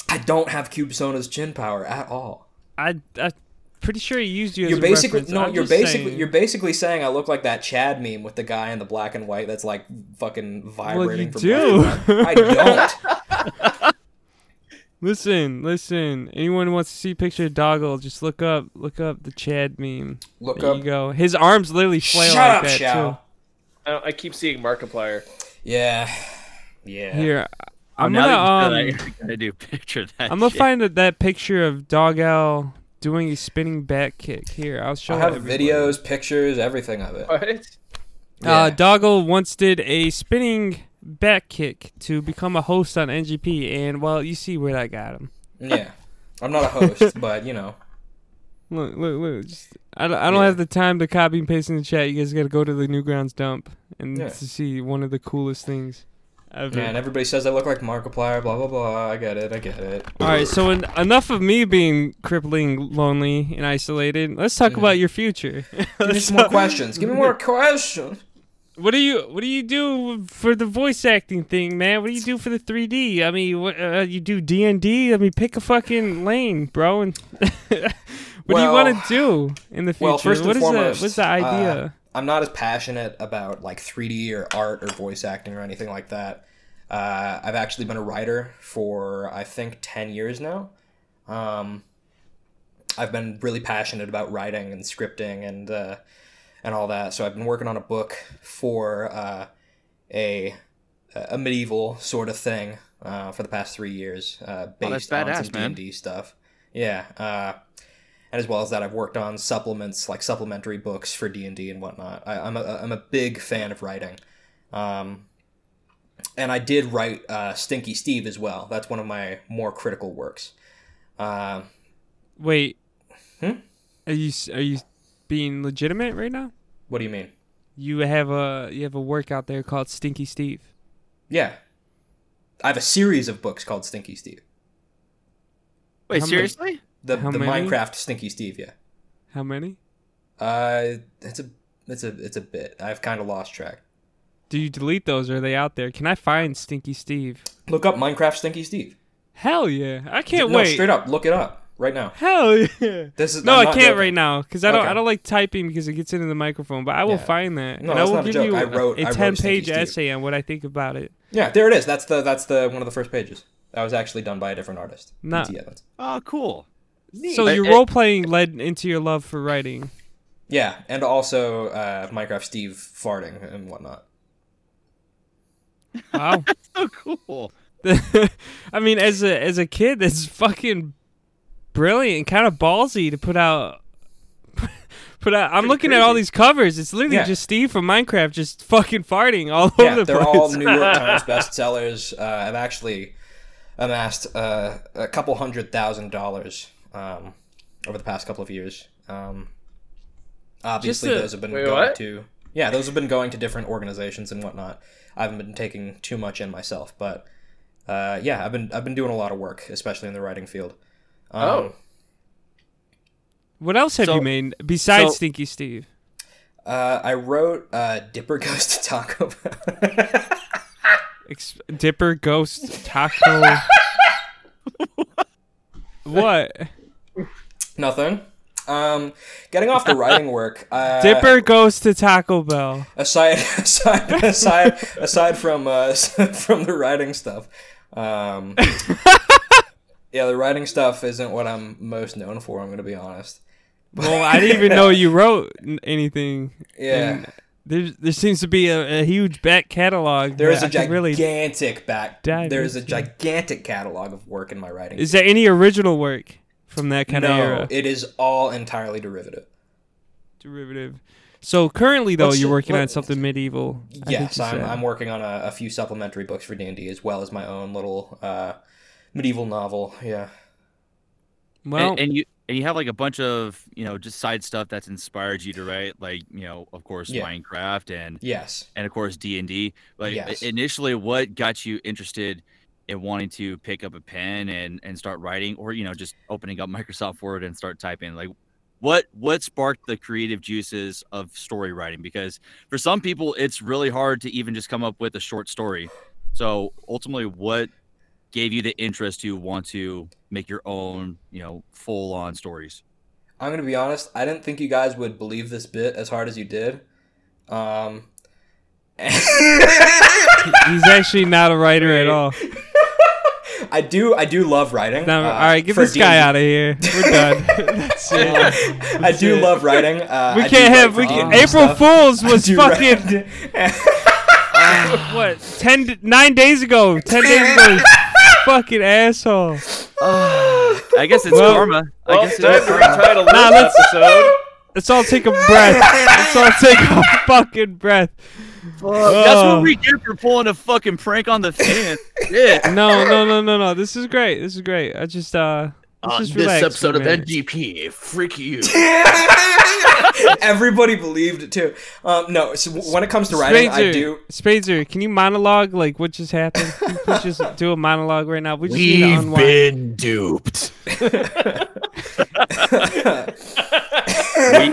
I don't have Cube Sona's chin power at all. I I pretty sure he used you as You're a basically reference. no. I'm you're basically saying. you're basically saying I look like that Chad meme with the guy in the black and white that's like fucking vibrating you from do. black and white. I don't. Listen, listen. Anyone who wants to see a picture of dogl, just look up, look up the Chad meme. Look There up. you go. His arms literally flail Shut like up, that Shao. I, don't- I keep seeing Markiplier. Yeah. Yeah. Here, I'm now gonna that you um, said that, I gotta do picture that. I'm gonna shit. find that, that picture of Dog Owl doing a spinning back kick. Here, I'll show. I have everybody. videos, pictures, everything of it. What? Uh, dogl once did a spinning back kick to become a host on NGP, and well, you see where that got him. Yeah. I'm not a host, but you know. Look, look, look. Just, I don't, I don't Yeah. have the time to copy and paste in the chat. You guys got to go to the Newgrounds dump and Yeah. to see one of the coolest things. Ever. Man, everybody says I look like Markiplier. Blah blah blah. I get it. I get it. All right, so en- enough of me being crippling, lonely, and isolated. Let's talk about your future. Give me some more questions. Give me more questions. What do you What do you do for the voice acting thing, man? What do you do for the 3D? I mean, what uh, you do D and D? I mean, pick a fucking lane, bro. And what do you want to do in the future? Well, first and What is foremost, the What's the idea? uh, I'm not as passionate about like 3D or art or voice acting or anything like that. Uh, I've actually been a writer for I think 10 years now. Um, I've been really passionate about writing and scripting and uh, and all that. So I've been working on a book for uh, a a medieval sort of thing uh, for the past three years, uh, Oh, based on some man. D&D stuff. Yeah, uh, and as well as that, I've worked on supplements like supplementary books for D and D and whatnot. I, I'm a I'm a big fan of writing, um, and I did write uh, Stinky Steve as well. That's one of my more critical works. Uh, Wait, Hmm? are you Are you being legitimate right now? what do you mean? You have a You have a work out there called Stinky Steve. Yeah, I have a series of books called Stinky Steve. Wait, How many- seriously? The How the many? Minecraft Stinky Steve. Yeah. How many? Uh, it's a it's a it's a bit. I've kind of lost track. Do you delete those? Or are they out there? Can I find Stinky Steve? Look up Minecraft Stinky Steve. Hell yeah! I can't no, wait. straight up, look it up right now. Hell yeah! This is No, I'm I not can't joking. right now because I don't. Okay. I don't like typing because it gets into the microphone. But I will Yeah. find that, No, and I will not a give joke. you I a- wrote- a I wrote ten-page Steve. essay on what I think about it. Yeah, there it is. That's the that's the one of the first pages. That was actually done by a different artist. Nah. P.T. Evans. Oh, cool. So But your it- role playing led into your love for writing. Yeah, and also uh, Minecraft Steve farting and whatnot. Wow. So cool. I mean, as a as a kid, that's fucking brilliant and kind of ballsy to put out. Put out. I'm looking at all these covers. It's literally Yeah. just Steve from Minecraft just fucking farting all Yeah, over the place. they're all New York Times bestsellers. Uh, I've actually amassed uh, a couple hundred thousand dollars um, over the past couple of years. Um, obviously, Just a- those have been Wait, going what? to yeah, those have been going to different organizations and whatnot. I haven't been taking too much in myself, but uh, yeah, I've been I've been doing a lot of work, especially in the writing field. Um, Oh. What else have So- you made besides so- Stinky Steve? Uh, I wrote uh, Dipper Goes to Taco Bell. Ex- Dipper Ghost Taco. what? Nothing. Um, getting off the writing work. Uh, Dipper goes to Taco Bell. aside aside aside aside from uh, from the writing stuff. Um, yeah, the writing stuff isn't what I'm most known for. I'm going to be honest. Well, I didn't even know you wrote anything. Yeah. And there, there seems to be a, a huge back catalog. There is a could really. gigantic back. There is a gigantic catalog of work in my writing. Is there any original work from that kind no, of era? it is all entirely derivative. Derivative. So currently, though, What's you're the- working on something medieval. I yes, I'm. I'm working on a, a few supplementary books for D and D as well as my own little uh, medieval novel. Yeah. Well, and, and you and you have like a bunch of you know just side stuff that's inspired you to write like you know of course Yeah. Minecraft and Yes. and of course D and D. Like Yes. initially, what got you interested in wanting to pick up a pen and and start writing, or you know just opening up Microsoft Word and start typing? Like what what sparked the creative juices of story writing? Because for some people, it's really hard to even just come up with a short story. So ultimately, what gave you the interest to want to make your own, you know, full on stories? I'm gonna be honest. I didn't think you guys would believe this bit as hard as you did. Um, he's actually not a writer at all. I do. I do love writing. Now, uh, all right, get this guy D&D. out of here. We're done. That's it. I do it. love writing. Uh, We I can't have. We can, April stuff. Fools was fucking write- what ten nine days ago. Ten days ago. fucking asshole. I guess it's Well- karma. I Well, guess time it's to karma. retitle this Nah, let's- episode. Let's all take a breath. Let's all take a fucking breath. That's Oh. what we get for pulling a fucking prank on the fan. Yeah. No, no, no, no, no. This is great. This is great. I just uh Let's On just this relax for episode of minute. NGP, freak you. Everybody believed it too. Um, no, so when it comes to writing, I do. Spazer, can you monologue like what just happened? Can you just do a monologue right now? We just We've unwind. been duped. We've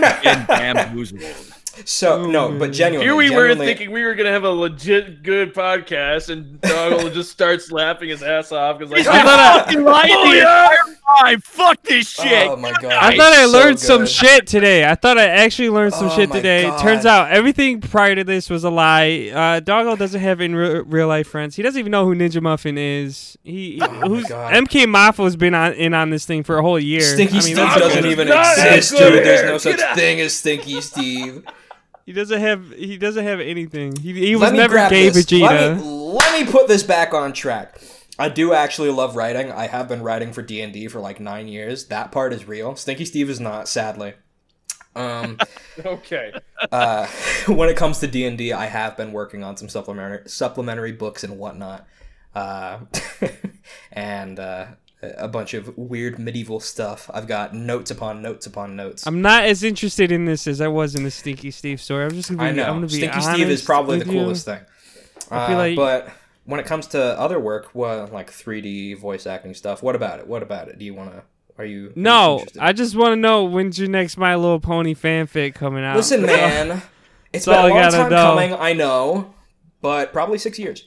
been bamboozled. So no, but genuinely, Here we were thinking we were gonna have a legit good podcast, and Doggle just starts laughing his ass off because like I thought I, Fucking lying Oh, the yeah. entire time. Fuck this shit. Oh my god! I thought I So learned some shit today. I thought I actually learned some Oh shit today. God. Turns out everything prior to this was a lie. Uh, Doggo doesn't have in re- real life friends. He doesn't even know who Ninja Muffin is. He Oh who's MK Maffo's been on in on this thing for a whole year. Stinky I mean, Steve doesn't even exist, dude. There's no such thing as Stinky Steve. He doesn't have. He doesn't have anything. He, he was never grab gay this. Vegeta. Let me, let me put this back on track. I do actually love writing. I have been writing for D and D for like nine years. That part is real. Stinky Steve is not, sadly. Um, okay. uh, when it comes to D and I have been working on some supplementary supplementary books and whatnot, uh, and uh, a bunch of weird medieval stuff. I've got notes upon notes upon notes. I'm not as interested in this as I was in the Stinky Steve story. I'm just gonna be. I know. I'm gonna be Stinky Steve is probably the with you. coolest thing. I feel Uh, like- but when it comes to other work, well, like 3D voice acting stuff, what about it? What about it? Do you want to? Are you? are you No. I just want to know when's your next My Little Pony fanfic coming out. Listen, man. It's That's been all a I long time know. coming. I know, but probably six years.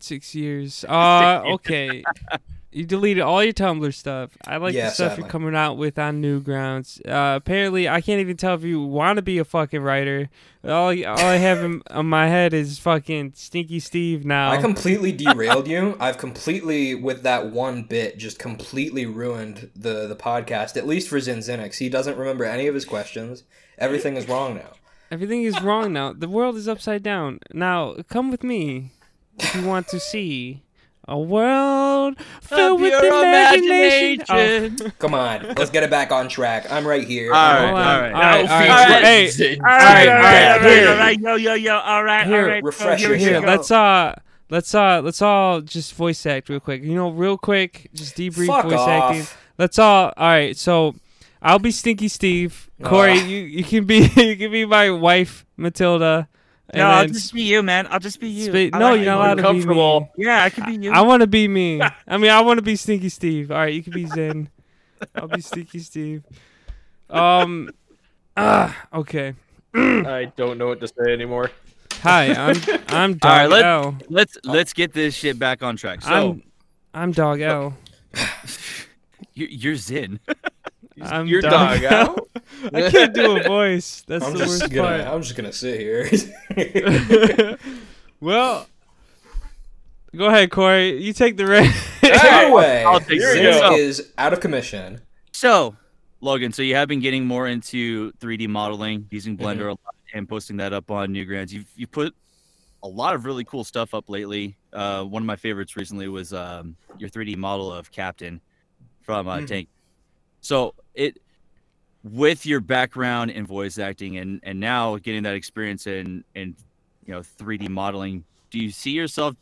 Six years. Uh, okay. You deleted all your Tumblr stuff. I like Yeah, the stuff sadly. you're coming out with on Newgrounds. Uh, apparently, I can't even tell if you want to be a fucking writer. All, all I have in, on my head is fucking Stinky Steve now. I completely derailed you. I've completely, with that one bit, just completely ruined the the podcast. At least for Xinxinix, he doesn't remember any of his questions. Everything is wrong now. Everything is wrong now. The world is upside down. Now, come with me if you want to see a world filled with your imagination. Oh. Come on, let's get it back on track. I'm right here. All right, Hold on. all right. All right, all Now right. feature Hey, Zin- All right, Alright, all right, alright, all right, here. all right, yo, yo, yo, all right, Here, all right. refresh here your Here, let's uh, let's uh, let's all just voice act real quick. You know, real quick, just debrief Fuck voice off. acting. Let's all. All right, so I'll be Stinky Steve. Corey, Ugh. you you can be you can be my wife Matilda. And No, I'll just be you, man. I'll just be you. Spa- I no, like you're not allowed to be me. Uncomfortable. Yeah, I could be you. I want to be me. I mean, I want to be Stinky Steve. All right, you can be Zen. I'll be Stinky Steve. Um. Ah. Okay. I don't know what to say anymore. Hi, I'm I'm Dog All right, let- L. let's let's get this shit back on track. So I'm I'm Dog L. you, you're Zin. I'm Your Dog dog out. I can't do a voice. That's I'm the worst gonna. part. I'm just gonna sit here. well, go ahead, Corey. You take the reins. anyway, I'll take it. Is out of commission. So, Logan, so you have been getting more into 3D modeling, using Blender a lot, and posting that up on Newgrounds. You've you put a lot of really cool stuff up lately. Uh, one of my favorites recently was um, your 3D model of Captain from uh, Mhm. Tank. So it with your background in voice acting and and now getting that experience in in you know 3D modeling, do you see yourself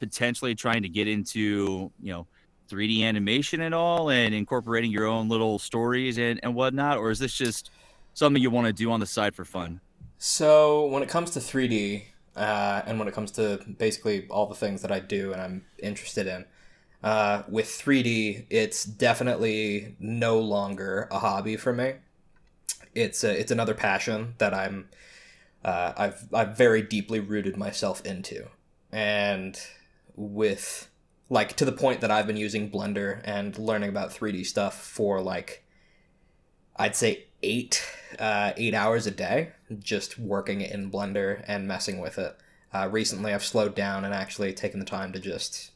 potentially trying to get into you know 3D animation at all and incorporating your own little stories and, and whatnot? Or is this just something you want to do on the side for fun? So when it comes to 3D, uh, and when it comes to basically all the things that I do and I'm interested in, uh, with 3D, it's definitely no longer a hobby for me. It's a, it's another passion that I'm uh, I've I've very deeply rooted myself into, and with like to the point that I've been using Blender and learning about 3D stuff for like I'd say eight uh, eight hours a day just working in Blender and messing with it. Uh, recently, I've slowed down and actually taken the time to just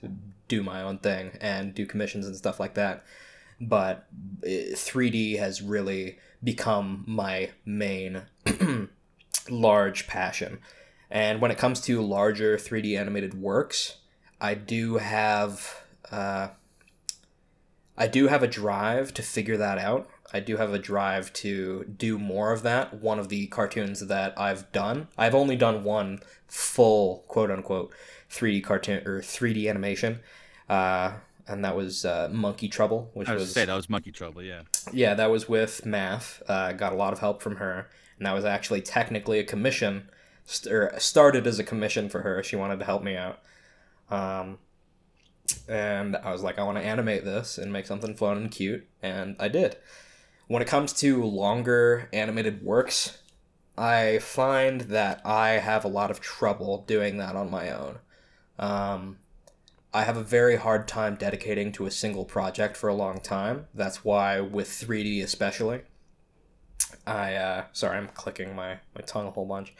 do my own thing and do commissions and stuff like that. But eh, 3D has really become my main large passion. And when it comes to larger 3D animated works, I do have uh, I do have a drive to figure that out. I do have a drive to do more of that. One of the cartoons that I've done, I've only done one full quote unquote 3D cartoon or 3D animation. Uh, and that was uh, Monkey Trouble, which I was, was say that was Monkey Trouble. Yeah. yeah, that was with Math. Uh, got a lot of help from her, and that was actually technically a commission, st- or started as a commission for her. She wanted to help me out, um, and I was like, I want to animate this and make something fun and cute, and I did. When it comes to longer animated works, I find that I have a lot of trouble doing that on my own. Um, I have a very hard time dedicating to a single project for a long time. That's why with 3D especially, I uh, sorry, I'm clicking my, my tongue a whole bunch.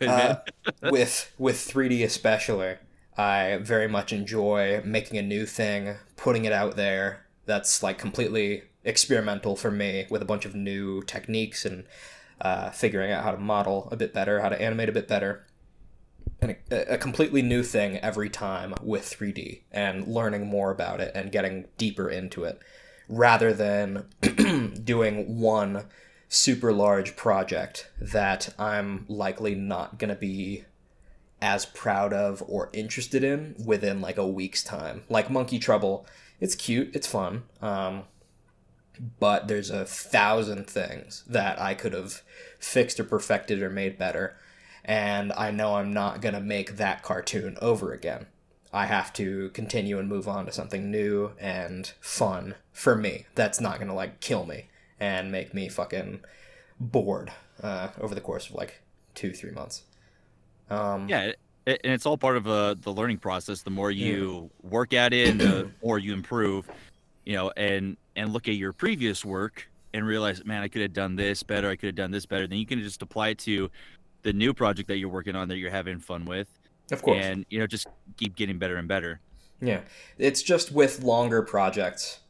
Uh, with with 3D especially, I very much enjoy making a new thing, putting it out there. That's like completely experimental for me with a bunch of new techniques and uh, figuring out how to model a bit better, how to animate a bit better. And a, a completely new thing every time with 3D and learning more about it and getting deeper into it rather than doing one super large project that I'm likely not going to be as proud of or interested in within like a week's time. Like Monkey Trouble, it's cute, it's fun. Um, but there's a thousand things that I could have fixed or perfected or made better. And I know I'm not going to make that cartoon over again. I have to continue and move on to something new and fun for me. That's not going to like kill me and make me fucking bored uh, over the course of like two, three months. Um, Yeah, it, it- and it's all part of uh, the learning process. The more you work at it, and the more you improve, you know, and and look at your previous work and realize, man, I could have done this better. I could have done this better. Then you can just apply it to the new project that you're working on that you're having fun with, Of course. and you know, just keep getting better and better. Yeah. It's just with longer projects.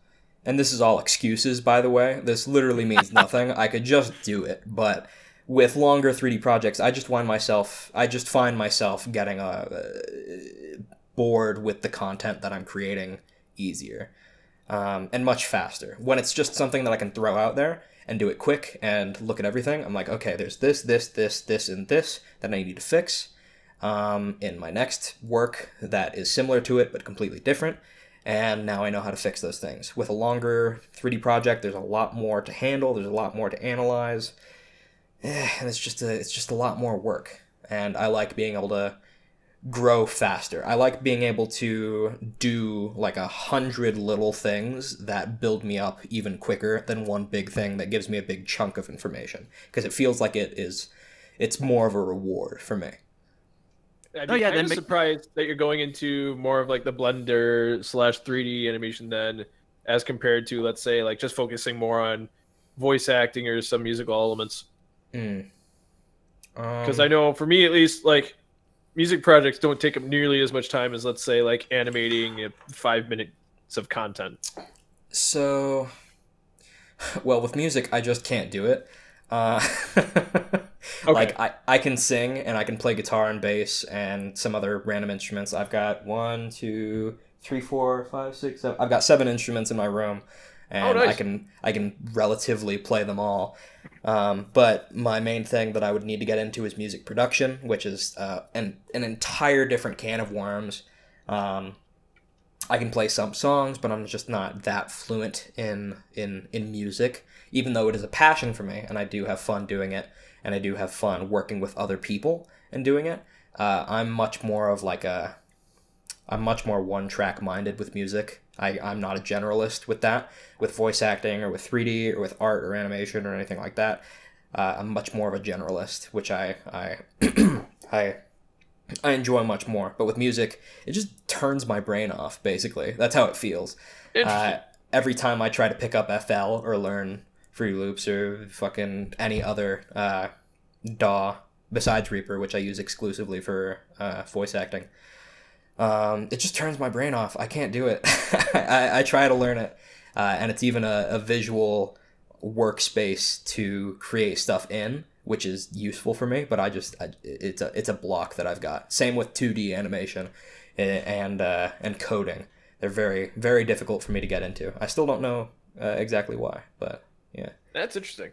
And this is all excuses, by the way. This literally means nothing. I could just do it. But with longer 3D projects, I just find myself, I just find myself getting uh, bored with the content that I'm creating easier um, and much faster. When it's just something that I can throw out there and do it quick and look at everything, I'm like, okay, there's this, this, this, this, and this that I need to fix um, in my next work that is similar to it but completely different. And now I know how to fix those things. With a longer 3D project, there's a lot more to handle. There's a lot more to analyze, Eh, and it's just a it's just a lot more work. And I like being able to grow faster. I like being able to do like a hundred little things that build me up even quicker than one big thing that gives me a big chunk of information because it feels like it is it's more of a reward for me. I'd Oh, yeah, kind that of make- surprised that you're going into more of like the Blender slash 3D animation then, as compared to let's say like just focusing more on voice acting or some musical elements. Mm. Because Um, I know for me at least, like music projects don't take up nearly as much time as let's say like animating uh, five minutes of content. So, well, with music, I just can't do it. Uh, Like I, I can sing and I can play guitar and bass and some other random instruments. I've got one, two, three, four, five, six, seven. I've got seven instruments in my room, and Oh, nice. I can I can relatively play them all. Um, but my main thing that I would need to get into is music production, which is uh, an an entire different can of worms. Um, I can play some songs, but I'm just not that fluent in in in music. Even though it is a passion for me, and I do have fun doing it, and I do have fun working with other people and doing it. Uh, I'm much more of like a, I'm much more one track minded with music. I I'm not a generalist with that, with voice acting or with 3D or with art or animation or anything like that. Uh, I'm much more of a generalist, which I I I I enjoy much more. But with music, it just turns my brain off. Basically, that's how it feels. Uh, every time I try to pick up FL or learn Fruity Loops or fucking any other uh, DAW besides Reaper, which I use exclusively for uh, voice acting, um, it just turns my brain off. I can't do it. I, I try to learn it, uh, and it's even a, a visual workspace to create stuff in, which is useful for me. But I just I, it's a it's a block that I've got. Same with two D animation eh, and uh, and coding. They're very very difficult for me to get into. I still don't know uh, exactly why, but yeah. That's interesting.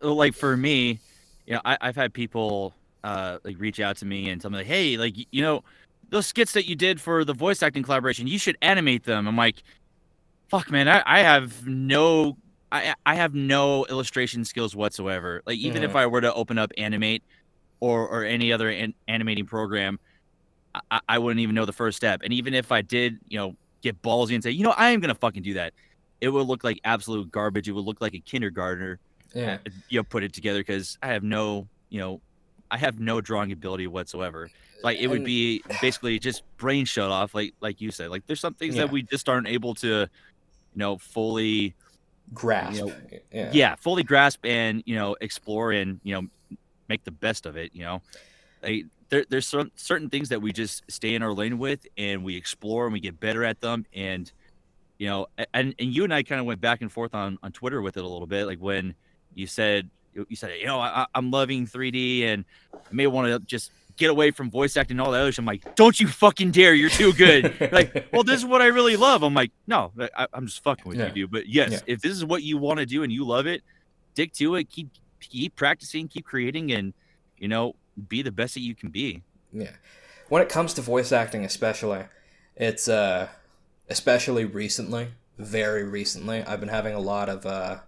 like for me, you know, I, I've had people uh like reach out to me and tell me like, hey, like you know, those skits that you did for the voice acting collaboration, you should animate them. I'm like, fuck, man, I, I have no, I, I have no illustration skills whatsoever. Like even if Mhm. I were to open up Animate or or any other an, animating program, I, I wouldn't even know the first step. And even if I did, you know, get ballsy and say, you know, I am gonna fucking do that, it would look like absolute garbage. It would look like a kindergartner Yeah. you know put it together because I have no you know I have no drawing ability whatsoever. Like it would be basically just brain shut off, like like you said. Like there's some things Yeah. that we just aren't able to, you know, fully Grasp. know, yeah. yeah. fully grasp and you know explore and you know make the best of it. You know, like there, there's some certain things that we just stay in our lane with and we explore and we get better at them and you know and and you and I kind of went back and forth on on Twitter with it a little bit like when you said you you said you know I, I'm loving 3D and I may want to just get away from voice acting and all that other shit. I'm like, don't you fucking dare! You're too good. like, well, this is what I really love. I'm like, no, I, I'm just fucking with Yeah. you, dude. But yes, Yeah. if this is what you want to do and you love it, stick to it. Keep keep practicing, keep creating, and you know, be the best that you can be. Yeah. When it comes to voice acting, especially, it's uh, especially recently, very recently, I've been having a lot of uh,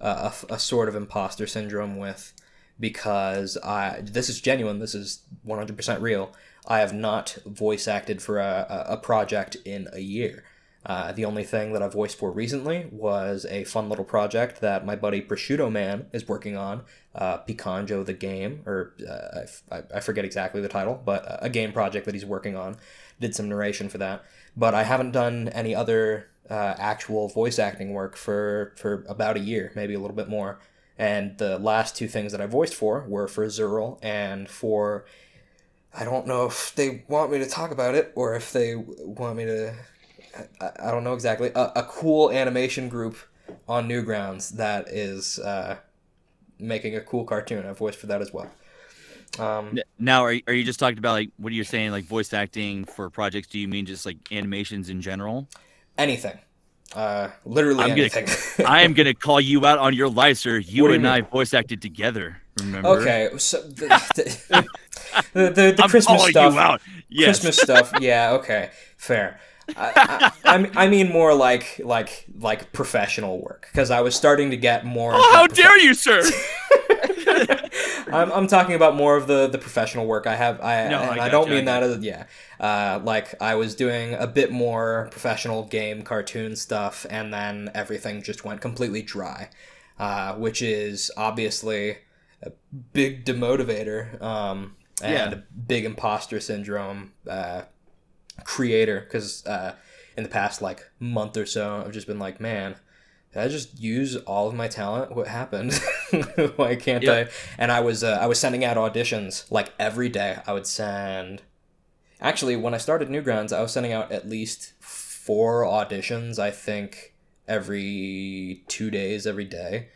a, a, sort of imposter syndrome with because I this is genuine. This is one hundred percent real. I have not voice acted for a, a project in a year. Uh, the only thing that I voiced for recently was a fun little project that my buddy Prosciutto Man is working on, uh, Picanjo the game, or uh, I f- I, forget exactly the title, but a game project that he's working on. Did some narration for that, but I haven't done any other uh, actual voice acting work for for about a year, maybe a little bit more. And the last two things that I voiced for were for Zeurel and for I don't know if they want me to talk about it or if they want me to. I, I don't know exactly. A, a cool animation group on Newgrounds that is uh, making a cool cartoon. I voiced for that as well. Um, Now, are, are you just talking about like what are you saying, like voice acting for projects? Do you mean just like animations in general? Anything. Uh, literally I'm gonna- anything. I am gonna call you out on your life, sir. You What you and mean? I voice acted together. Remember? Okay, so the the, the, the, the Christmas stuff. you out. Yes. Christmas stuff. Yeah, okay, fair. I, I, I mean- I mean more like like like professional work because I was starting to get more. Oh, how dare you, sir? I'm, I'm talking about more of the the professional work I have. I No, I and I, don't I mean that as yeah. Uh, like I was doing a bit more professional game cartoon stuff, and then everything just went completely dry, uh, which is obviously a big demotivator um, and Yeah. a big imposter syndrome uh, creator. Because uh, in the past like month or so, I've just been like, man. Did I just use all of my talent? What happened? Why can't Yeah. I? And I was uh, I was sending out auditions like every day. I would send. Actually, when I started Newgrounds, I was sending out at least four auditions. I think every two days, every day.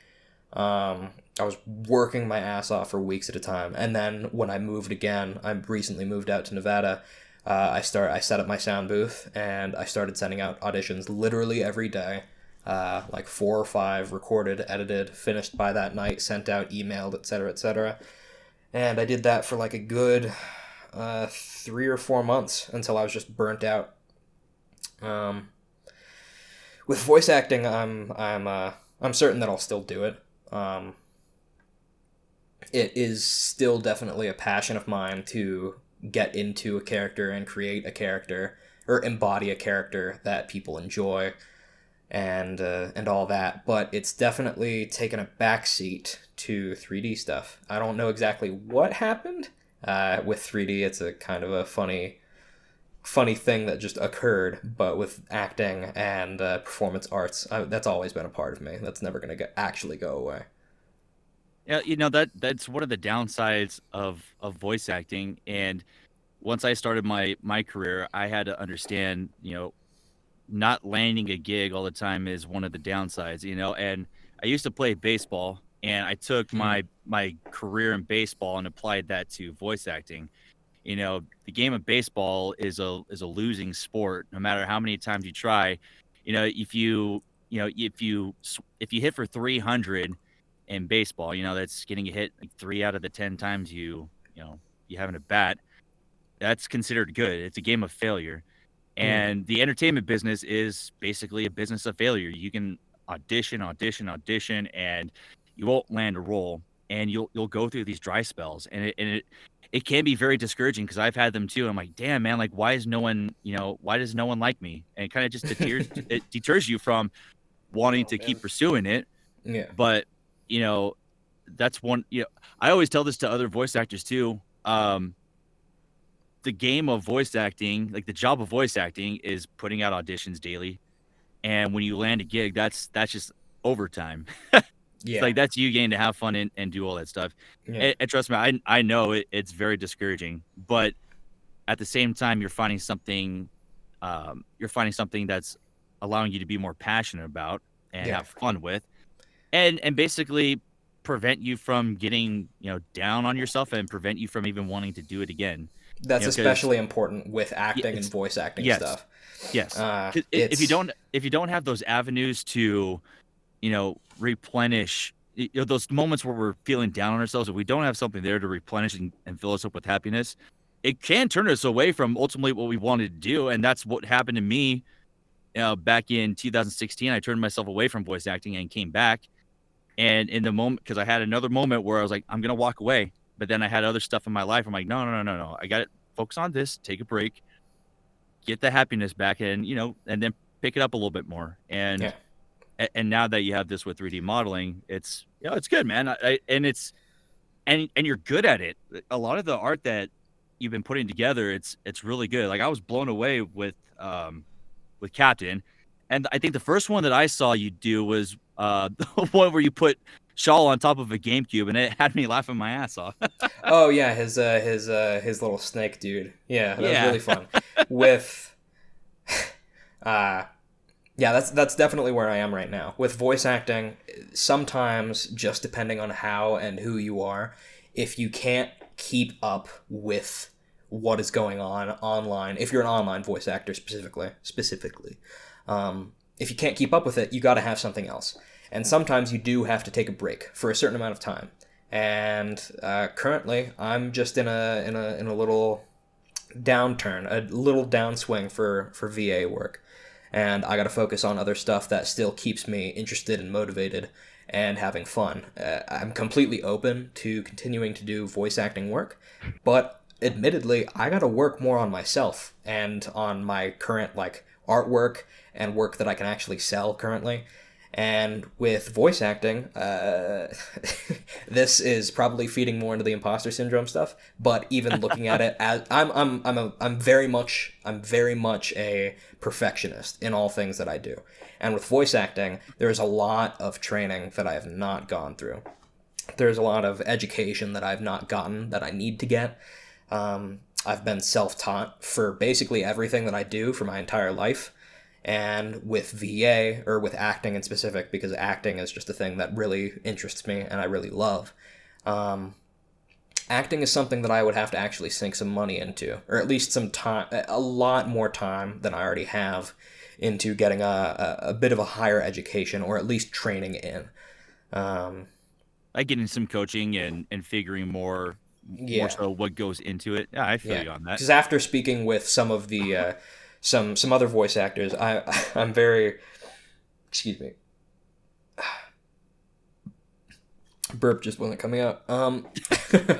Um, I was working my ass off for weeks at a time, and then when I moved again, I recently moved out to Nevada. Uh, I start I set up my sound booth and I started sending out auditions literally every day uh, like four or five recorded, edited, finished by that night, sent out, emailed, etc., etc. And I did that for like a good uh, three or four months until I was just burnt out. Um, with voice acting, I'm I'm uh, I'm certain that I'll still do it. Um, it is still definitely a passion of mine to get into a character and create a character or embody a character that people enjoy and uh, and all that, but it's definitely taken a backseat to 3D stuff. I don't know exactly what happened uh, with 3D. It's a kind of a funny funny thing that just occurred, but with acting and uh, performance arts, I, that's always been a part of me. That's never gonna actually go away. Yeah, you know that that's one of the downsides of of voice acting. And once I started my my career, I had to understand, you know, not landing a gig all the time is one of the downsides. You know, and I used to play baseball, and I took Hmm. my my career in baseball and applied that to voice acting. You know, the game of baseball is a is a losing sport. No matter how many times you try, you know, if you you know if you if you hit for 300 in baseball, you know, that's getting a hit like three out of the 10 times you, you know, you having a bat. that's considered good. It's a game of failure. And the entertainment business is basically a business of failure. You can audition, audition, audition, and you won't land a role. And you'll you'll go through these dry spells, and it and it it can be very discouraging because I've had them too. I'm like, damn man, like why is no one, you know, why does no one like me? And it kind of just deters it deters you from wanting Oh, to man. keep pursuing it. Yeah. But you know, that's one. You know, I always tell this to other voice actors too. Um, the game of voice acting, like the job of voice acting, is putting out auditions daily, and when you land a gig, that's that's just overtime. Yeah. Like that's you getting to have fun and, and do all that stuff. yeah. And, and trust me, I I know it, it's very discouraging, but at the same time, you're finding something, um, you're finding something that's allowing you to be more passionate about and Yeah. have fun with, and and basically prevent you from getting you know down on yourself and prevent you from even wanting to do it again. That's you know, especially important with acting and voice acting yes. stuff. Yes. Uh, if you don't if you don't have those avenues to you know replenish you know, those moments where we're feeling down on ourselves if we don't have something there to replenish and, and fill us up with happiness it can turn us away from ultimately what we wanted to do and that's what happened to me uh, back in 2016 i turned myself away from voice acting and came back and in the moment because i had another moment where i was like i'm gonna walk away but then i had other stuff in my life. I'm like no no no no no. I gotta focus on this take a break get the happiness back and you know and then pick it up a little bit more. And Yeah. and now that you have this with 3d modeling it's you know it's good man. I, I, and it's and and you're good at it. A lot of the art that you've been putting together it's it's really good. Like i was blown away with um with captain. And i think the first one that i saw you do was uh the one where you put shawl on top of a gamecube and it had me laughing my ass off Oh yeah, his uh, his uh, his little snake dude. Yeah, that Yeah. was really fun. With, uh, yeah, that's that's definitely where I am right now with voice acting. Sometimes, just depending on how and who you are, if you can't keep up with what is going on online, if you're an online voice actor specifically, specifically, um, if you can't keep up with it, you got to have something else. And sometimes you do have to take a break for a certain amount of time and uh, currently I'm just in a in a in a little downturn, a little downswing for for VA work, and I got to focus on other stuff that still keeps me interested and motivated and having fun. Uh, I'm completely open to continuing to do voice acting work, but admittedly, I got to work more on myself and on my current like artwork and work that I can actually sell currently. And with voice acting, uh, this is probably feeding more into the imposter syndrome stuff. But even looking at it as I'm, I'm, I'm, a, I'm very much, I'm very much a perfectionist in all things that I do. And with voice acting, there's a lot of training that I have not gone through. There's a lot of education that I've not gotten that I need to get. Um, I've been self-taught for basically everything that I do for my entire life and with VA or with acting in specific, because acting is just a thing that really interests me and I really love. Um, acting is something that I would have to actually sink some money into, or at least some time, a lot more time than I already have into getting a, a, a bit of a higher education or at least training in. Um, like getting some coaching and and figuring more Yeah. more so what goes into it yeah i feel Yeah. you on that because after speaking with some of the uh, some some other voice actors, I I'm very excuse me. Burp just wasn't coming out. Um,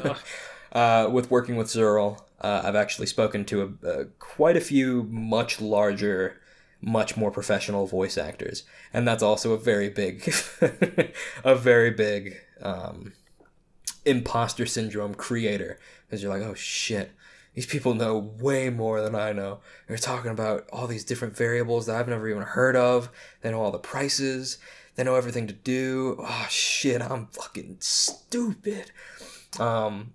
uh, with working with Zeurel, uh, I've actually spoken to a, a, quite a few much larger, much more professional voice actors, and that's also a very big, a very big um, imposter syndrome creator. Because you're like, oh shit, these people know way more than I know. They're talking about all these different variables that I've never even heard of. They know all the prices. They know everything to do. Oh shit, I'm fucking stupid. Um,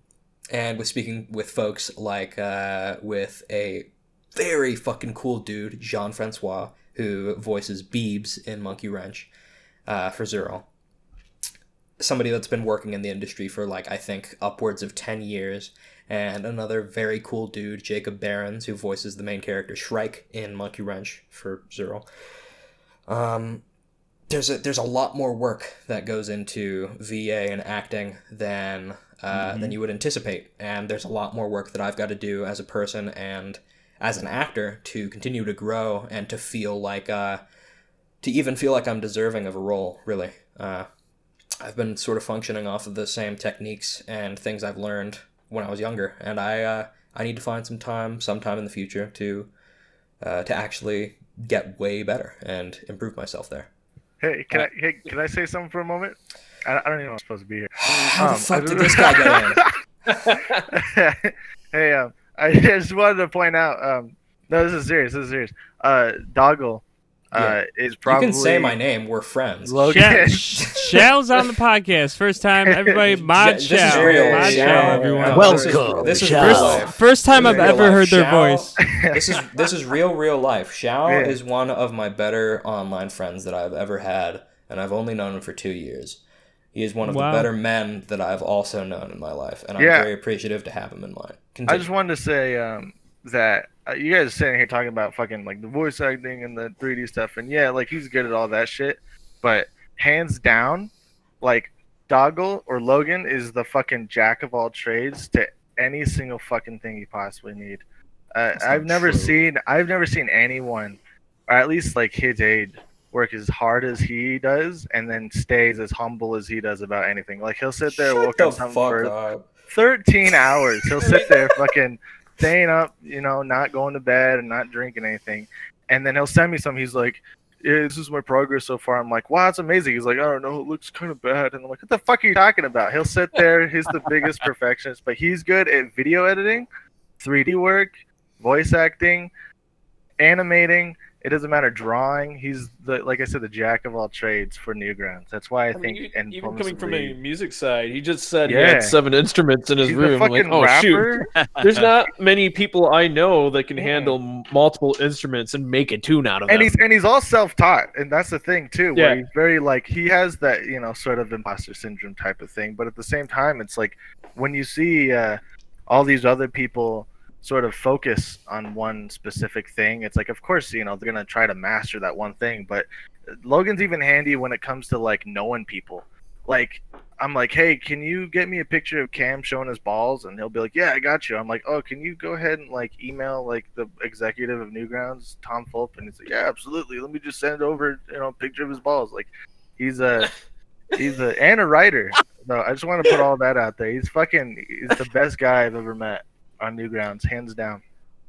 and with speaking with folks like uh, with a very fucking cool dude, Jean Francois, who voices Beebs in Monkey Wrench uh, for Zeurel. Somebody that's been working in the industry for like I think upwards of ten years, and another very cool dude, Jacob Barons, who voices the main character Shrike in Monkey Wrench for Zeurel. Um, there's a there's a lot more work that goes into VA and acting than uh, than you would anticipate. And there's a lot more work that I've got to do as a person and as an actor to continue to grow and to feel like, uh, to even feel like I'm deserving of a role, really. Uh, I've been sort of functioning off of the same techniques and things I've learned when I was younger, and I uh, I need to find some time, sometime in the future, to uh, to actually get way better and improve myself there. Hey, can I hey, can I say something for a moment? I, I don't even know I'm supposed to be here. How Um, the fuck did this guy get in? hey, um, I just wanted to point out. Um, no, this is serious. This is serious. Uh, Doggle, uh, is You can say my name. We're friends. Logan. Shell's on the podcast. First time, everybody. Mod This is Shell. real. Mod Shell. Shell, everyone. Welcome, This is, this is Shell. real First, first time I've real ever life. heard their Shao- voice. this is this is real real life. Shao Yeah. is one of my better online friends that I've ever had, and I've only known him for two years. He is one of Wow. the better men that I've also known in my life, and I'm Yeah. very appreciative to have him in mine. I just wanted to say um, that you guys are sitting here talking about fucking like the voice acting and the 3D stuff, and yeah, like he's good at all that shit. But hands down, like Doggle or Logan is the fucking jack of all trades to any single fucking thing you possibly need. Uh, I've never true. seen, I've never seen anyone, or at least like his age, work as hard as he does, and then stays as humble as he does about anything. Like he'll sit there Shut working the something for up. 13 hours. He'll sit there fucking staying up, you know, not going to bed and not drinking anything. And then he'll send me some. He's like, yeah, this is my progress so far. I'm like, wow, it's amazing. He's like, I don't know, it looks kind of bad. And I'm like, what the fuck are you talking about? He'll sit there. He's the biggest perfectionist, but he's good at video editing, 3D work, voice acting, animating. It doesn't matter drawing. He's the like I said, the jack of all trades for Newgrounds. That's why I, I think e- and even coming from a music side, he just said he Yeah. had seven instruments in his he's room. Like, oh shoot, there's not many people I know that can Yeah. handle multiple instruments and make a tune out of and them. he's and he's all self-taught and that's the thing too where Yeah. he's very like he has that you know sort of imposter syndrome type of thing but at the same time it's like when you see uh, all these other people sort of focus on one specific thing it's like of course you know they're gonna try to master that one thing but logan's even handy when it comes to like knowing people. Like i'm like hey can you get me a picture of cam showing his balls? And he'll be like yeah i got you. I'm like oh can you go ahead and like email like the executive of newgrounds tom fulp? And he's like yeah absolutely. Let me just send over you know a picture of his balls. Like he's a he's a and a writer. No i just want to put all that out there. He's fucking he's the best guy i've ever met on newgrounds hands down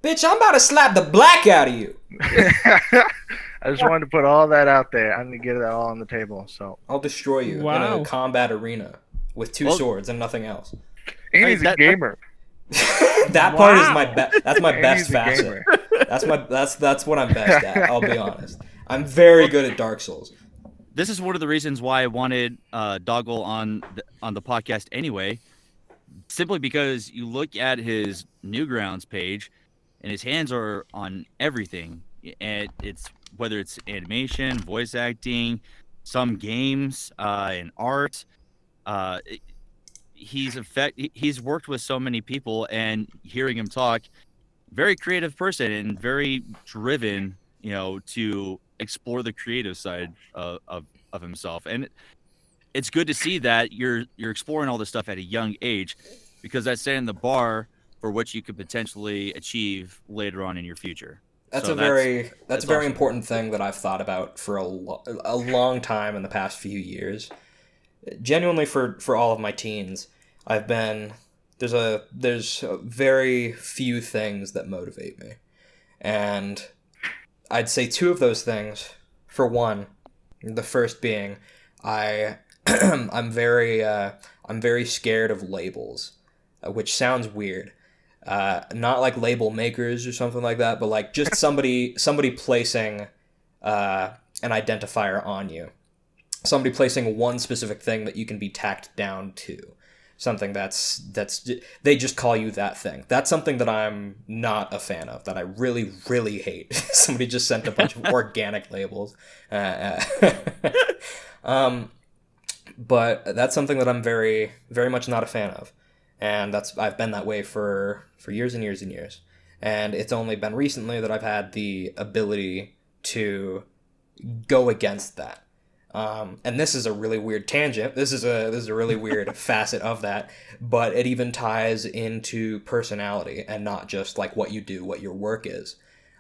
Bitch, I'm about to slap the black out of you. I just wanted to put all that out there. I'm gonna get it all on the table. So, I'll destroy you in a combat arena with two Well- swords and nothing else. and he's a that- that- gamer. that part is my best. That's my best facet. gamer. That's my that's that's what I'm best at. I'll be honest. I'm very good at Dark Souls. this is one of the reasons why I wanted uh, Doggle on the, on the podcast anyway. Simply because you look at his Newgrounds page, and his hands are on everything, and it's whether it's animation, voice acting, some games, uh, and art. Uh, he's effect. he- He's worked with so many people, and hearing him talk, very creative person and very driven. You know to explore the creative side of, of, of himself and it's good to see that you're you're exploring all this stuff at a young age because that's setting the bar for what you could potentially achieve later on in your future That's So a very that's, that's a very awesome. important thing that I've thought about for a, lo- a long time in the past few years. Genuinely for for all of my teens, I've been there's a there's a very few things that motivate me. And I'd say two of those things. For one, the first being I I'm very uh, I'm very scared of labels, uh, which sounds weird uh, not like label makers or something like that, but like just somebody somebody placing uh, an identifier on you, somebody placing one specific thing that you can be tacked down to, something that's that's they just call you that thing. That's something that I'm not a fan of. That I really really hate. somebody just sent a bunch of organic labels. Uh, uh, um, but that's something that I'm very very much not a fan of and that's I've been that way for for years and years and years. And it's only been recently that I've had the ability to go against that. Um, and this is a really weird tangent. This is a this is a really weird facet of that, but it even ties into personality and not just like what you do, what your work is.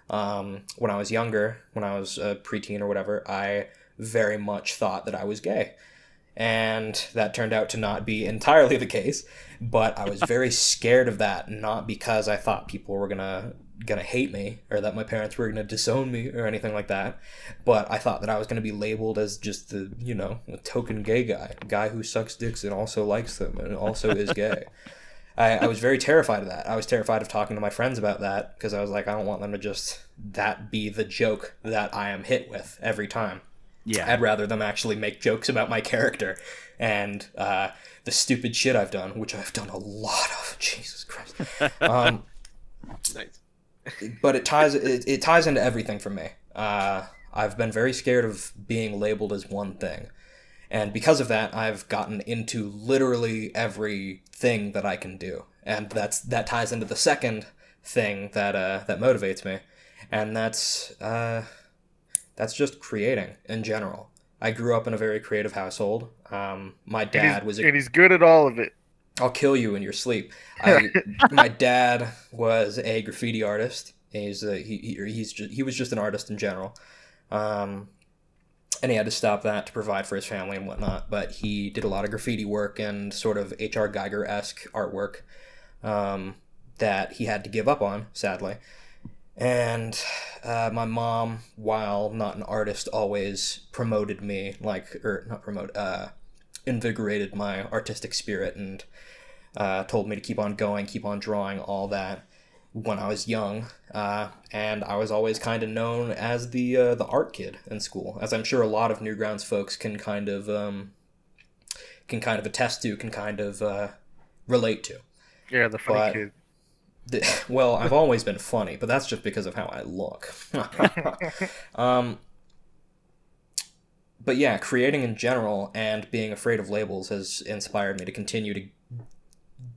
Um, when I was younger, when I was a preteen or whatever, I very much thought that I was gay, and that turned out to not be entirely the case. But I was very scared of that, not because I thought people were gonna gonna hate me or that my parents were gonna disown me or anything like that. But I thought that I was gonna be labeled as just the you know a token gay guy, guy who sucks dicks and also likes them and also is gay. I, I was very terrified of that. I was terrified of talking to my friends about that because I was like, I don't want them to just that be the joke that I am hit with every time. Yeah. I'd rather them actually make jokes about my character and uh, the stupid shit I've done, which I've done a lot of. Jesus Christ. Um, Nice. but it ties it, it ties into everything for me. Uh, I've been very scared of being labeled as one thing, and because of that, I've gotten into literally every thing that I can do, and that's that ties into the second thing that uh, that motivates me, and that's uh, that's just creating in general. I grew up in a very creative household. Um, my dad was a and he's good at all of it. I'll kill you in your sleep. I, my dad was a graffiti artist. He's a, he, he he's just, he was just an artist in general, um, and he had to stop that to provide for his family and whatnot. But he did a lot of graffiti work and sort of H.R. Giger esque artwork um, that he had to give up on, sadly. And uh, my mom, while not an artist, always promoted me, like, or not promote, uh, invigorated my artistic spirit and uh, told me to keep on going, keep on drawing, all that when I was young. Uh, and I was always kind of known as the uh, the art kid in school, as I'm sure a lot of Newgrounds folks can kind of um, can kind of attest to, can kind of uh, relate to. Yeah, the funny But- kid. The- well, I've always been funny, but that's just because of how I look. um, but yeah, creating in general and being afraid of labels has inspired me to continue to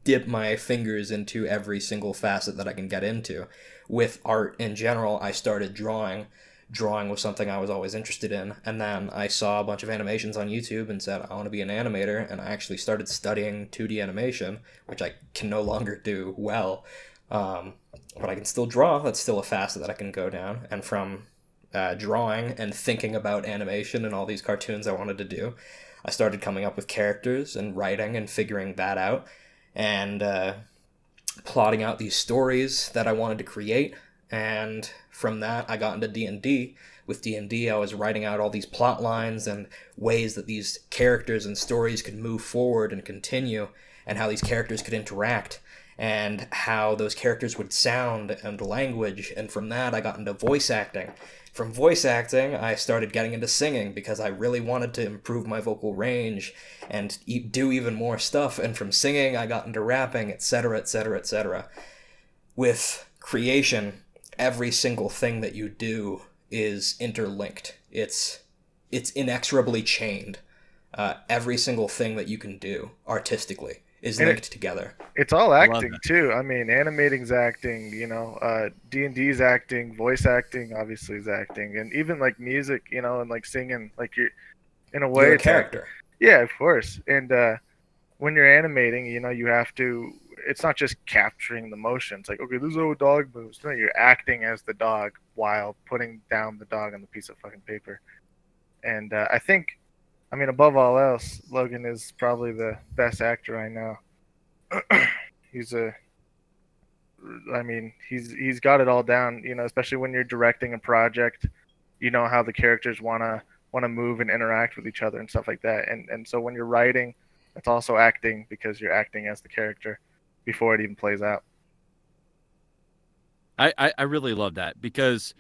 dip my fingers into every single facet that I can get into. With art in general, I started drawing. Drawing was something I was always interested in, and then I saw a bunch of animations on YouTube and said, I want to be an animator, and I actually started studying 2D animation, which I can no longer do well. Um, but I can still draw. That's still a facet that I can go down. And from uh, drawing and thinking about animation and all these cartoons I wanted to do, I started coming up with characters and writing and figuring that out and uh, plotting out these stories that I wanted to create. And from that, I got into D and D. With D and D, I was writing out all these plot lines and ways that these characters and stories could move forward and continue, and how these characters could interact and how those characters would sound and language. And from that, I got into voice acting. From voice acting, I started getting into singing because I really wanted to improve my vocal range and do even more stuff. And from singing, I got into rapping, etc., etc., etc. With creation, every single thing that you do is interlinked. It's it's inexorably chained. Uh, every single thing that you can do artistically is And it- linked together. It's all acting too. I mean, animating's acting. You know, uh, D and D's acting. Voice acting obviously is acting, and even like music. You know, and like singing. Like you're, in a way, You're a character. Yeah, of course. And uh, when you're animating, you know, you have to. It's not just capturing the motion. It's like, okay, this is how a dog moves. No, you're acting as the dog while putting down the dog on the piece of fucking paper. And uh, I think, I mean, above all else, Logan is probably the best actor I know. he's a. I mean, he's he's got it all down. You know, especially when you're directing a project, you know how the characters wanna want to move and interact with each other and stuff like that. And and so when you're writing, it's also acting because you're acting as the character before it even plays out. I, I, really love that because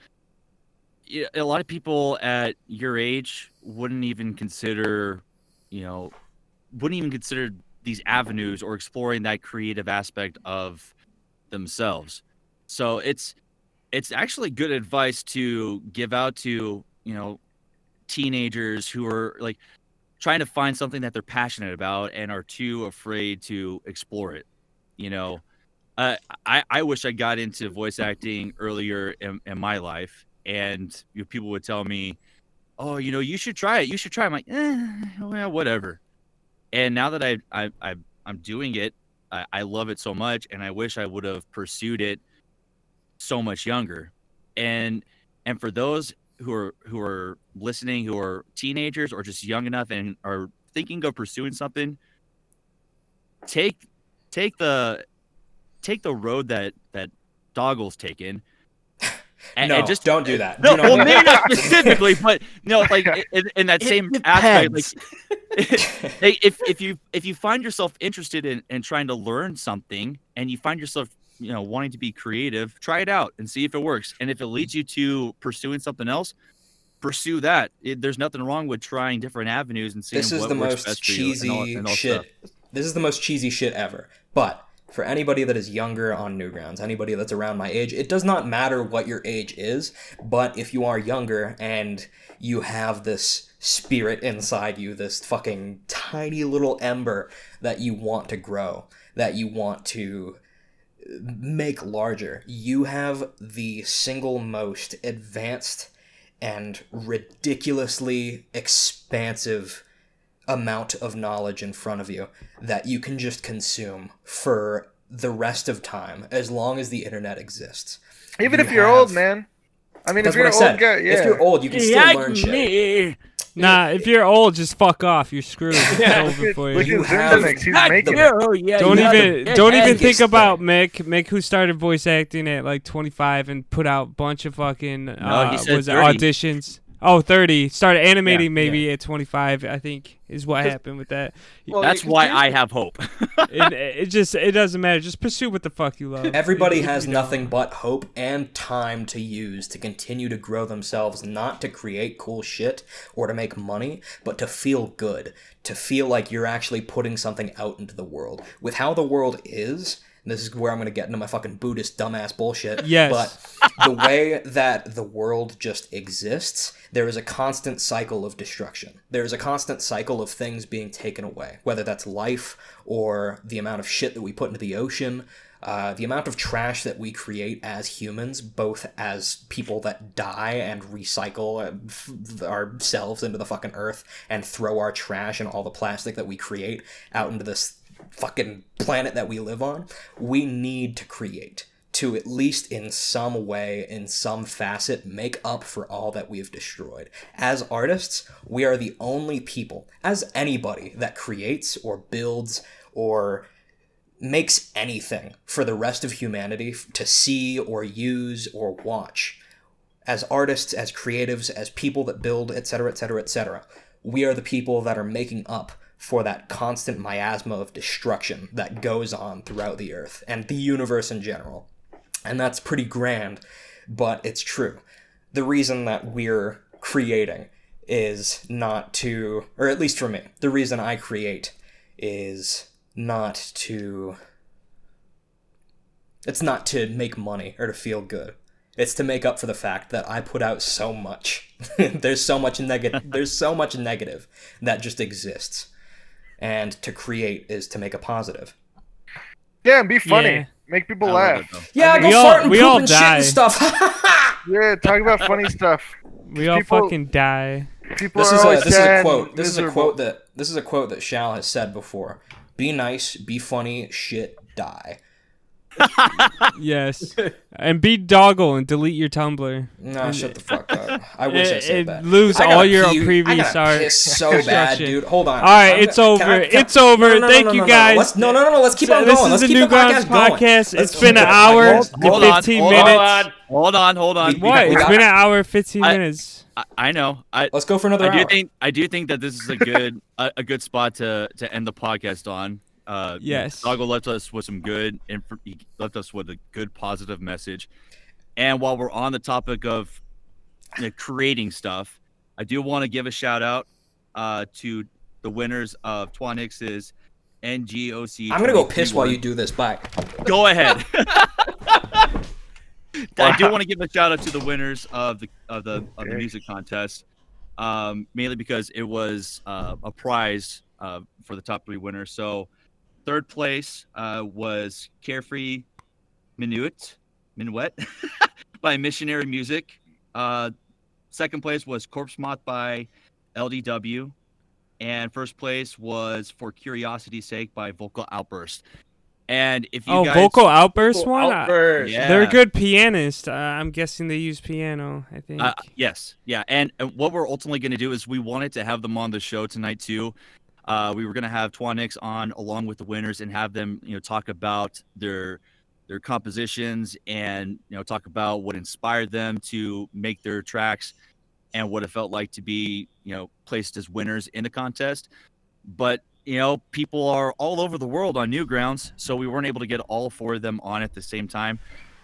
a lot of people at your age wouldn't even consider, you know, wouldn't even consider these avenues or exploring that creative aspect of themselves. So it's it's actually good advice to give out to, you know, teenagers who are like trying to find something that they're passionate about and are too afraid to explore it. You know, uh, I, I wish I got into voice acting earlier in, in my life, and you know, people would tell me, "Oh, you know, you should try it. You should try." It. I'm like, eh, well, whatever. And now that I I, I I'm doing it, I, I love it so much, and I wish I would have pursued it so much younger. And and for those who are who are listening, who are teenagers or just young enough and are thinking of pursuing something, take take the take the road that that dogl's taken. No, and just don't do that. no, Do not well, maybe not specifically, but no, like in, in that same aspect, like if if you if you find yourself interested in, in trying to learn something and you find yourself you know wanting to be creative try it out and see if it works and if it leads you to pursuing something else pursue that it, there's nothing wrong with trying different avenues and seeing this is what the works most best for you and cheesy all- and all shit. stuff. This is the most cheesy shit ever. But for anybody that is younger on Newgrounds, anybody that's around my age, it does not matter what your age is. But if you are younger and you have this spirit inside you, this fucking tiny little ember that you want to grow, that you want to make larger, you have the single most advanced and ridiculously expansive amount of knowledge in front of you that you can just consume for the rest of time as long as the internet exists. Even You if you're old, man. I mean, That's if you're an old guy, yeah. If you're old, you can still learn shit. Nah, if you're old, just fuck off. You're screwed. It's Yeah, over for at, look you. have- he's making it. oh, yeah, Don't you even the don't even think thing. about Mick. Mick, who started voice acting at like 25 and put out a bunch of fucking uh, he was 30. auditions. Oh, 30. Started animating Yeah, maybe at 25. I think is what happened with that. Well, that's why i have hope it, it just it doesn't matter. Just pursue what the fuck you love. Everybody If has you don't- nothing but hope and time to use to continue to grow themselves, not to create cool shit or to make money, but to feel good, to feel like you're actually putting something out into the world. With how the world is, and this is where I'm going to get into my fucking Buddhist dumbass bullshit. Yes. But the way that the world just exists, there is a constant cycle of destruction. There is a constant cycle of things being taken away, whether that's life or the amount of shit that we put into the ocean, uh, the amount of trash that we create as humans, both as people that die and recycle uh, ourselves into the fucking earth and throw our trash and all the plastic that we create out into this fucking planet that we live on, we need to create to at least in some way, in some facet, make up for all that we've destroyed. As artists, we are the only people, as anybody, that creates or builds or makes anything for the rest of humanity to see or use or watch. As artists, as creatives, as people that build, etc., etc., etc., we are the people that are making up for that constant miasma of destruction that goes on throughout the earth and the universe in general. And that's pretty grand, but it's true. The reason that we're creating is not to, or at least for me, the reason I create is not to. It's not to make money or to feel good. It's to make up for the fact that I put out so much. there's so much negative. there's so much negative that just exists, and to create is to make a positive. Yeah, and be funny. Yeah. Make people I laugh. it. Yeah, I go mean- We all- fart and we poop all and shit die. and stuff. Yeah, talk about funny stuff. We all People- fucking die. People this are is a this is a quote. and This is a quote that this is a quote that Shal has said before. Be nice, be funny, shit, die. Yes, and be dogl and delete your Tumblr. Nah, shut the fuck up. I wish I And- said that. lose all your pee- I previous art. piss so bad, dude. Hold on. All right, I'm it's gonna- over. can I- can- it's over. No, no, no, Thank no, you guys. No, let's, no, no, no, no. Let's keep So on this going. is Let's the keep the Newgrounds podcast going. podcast. Let's It's been an hour Hold- and hold on, 15 hold minutes. on. Hold on, hold on. We- What? we It's got- been an hour, 15 I- minutes. I, I know. I Let's go for another I do think I do think that this is a good a, a good spot to to end the podcast on. Uh, Yes. Doggo left us with some good and he left us with a good positive message. And while we're on the topic of you know, creating stuff, I do want to give a shout out uh, to the winners of Twanix's NGOC. I'm gonna go piss while you do this. Bye. Go ahead. I do want to give a shout out to the winners of the of the of the music contest, um, mainly because it was uh, a prize uh, for the top three winners. So, third place uh, was Carefree Minuet Minuet by Missionary Music. Uh, second place was Corpse Moth by LDW, and first place was For Curiosity's Sake by Vocal Outburst. And if you Oh, guys, vocal outburst one. Uh, Outburst. Yeah. They're a good pianist. Uh, I'm guessing they use piano. I think. Uh, yes, yeah, and uh, what we're ultimately going to do is we wanted to have them on the show tonight too. Uh, we were going to have Twanix on along with the winners and have them, you know, talk about their their compositions and you know talk about what inspired them to make their tracks and what it felt like to be, you know, placed as winners in the contest. But you know, people are all over the world on Newgrounds, so we weren't able to get all four of them on at the same time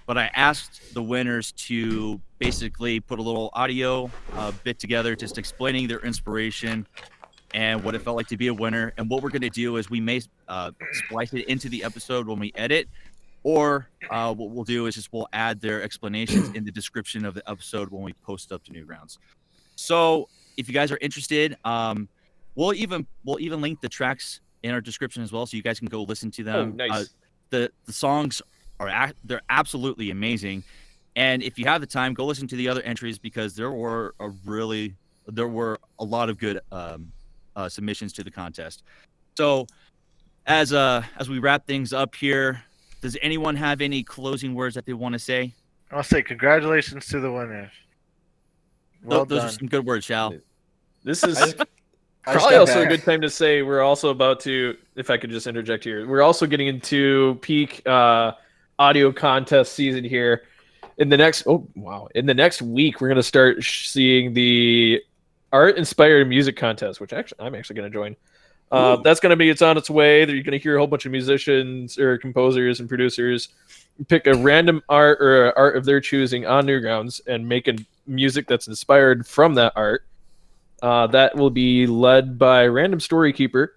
but I asked the winners to basically put a little audio uh, bit together, just explaining their inspiration and what it felt like to be a winner. And what we're going to do is we may uh, splice it into the episode when we edit, or uh, what we'll do is just we'll add their explanations in the description of the episode when we post up to Newgrounds. So if you guys are interested, um, we'll even we'll even link the tracks in our description as well, so you guys can go listen to Oh, them. nice. Uh, the the songs are they're absolutely amazing and if you have the time go listen to the other entries because there were a really there were a lot of good um, uh, submissions to the contest so as uh as we wrap things up here does anyone have any closing words that they want to say I'll say congratulations to the winners. Tho- Well those done. are some good words shal This is I just- I just probably got also a good time to say we're also about to, if I could just interject here, we're also getting into peak uh, audio contest season here. In the next, oh wow, in the next week, we're gonna start sh- seeing the art inspired music contest, which actually I'm actually gonna join. Uh, that's gonna be it's on its way. You're gonna hear a whole bunch of musicians or composers and producers pick a random art or art of their choosing on Newgrounds and make a music that's inspired from that art. Uh, that will be led by Random Story Keeper.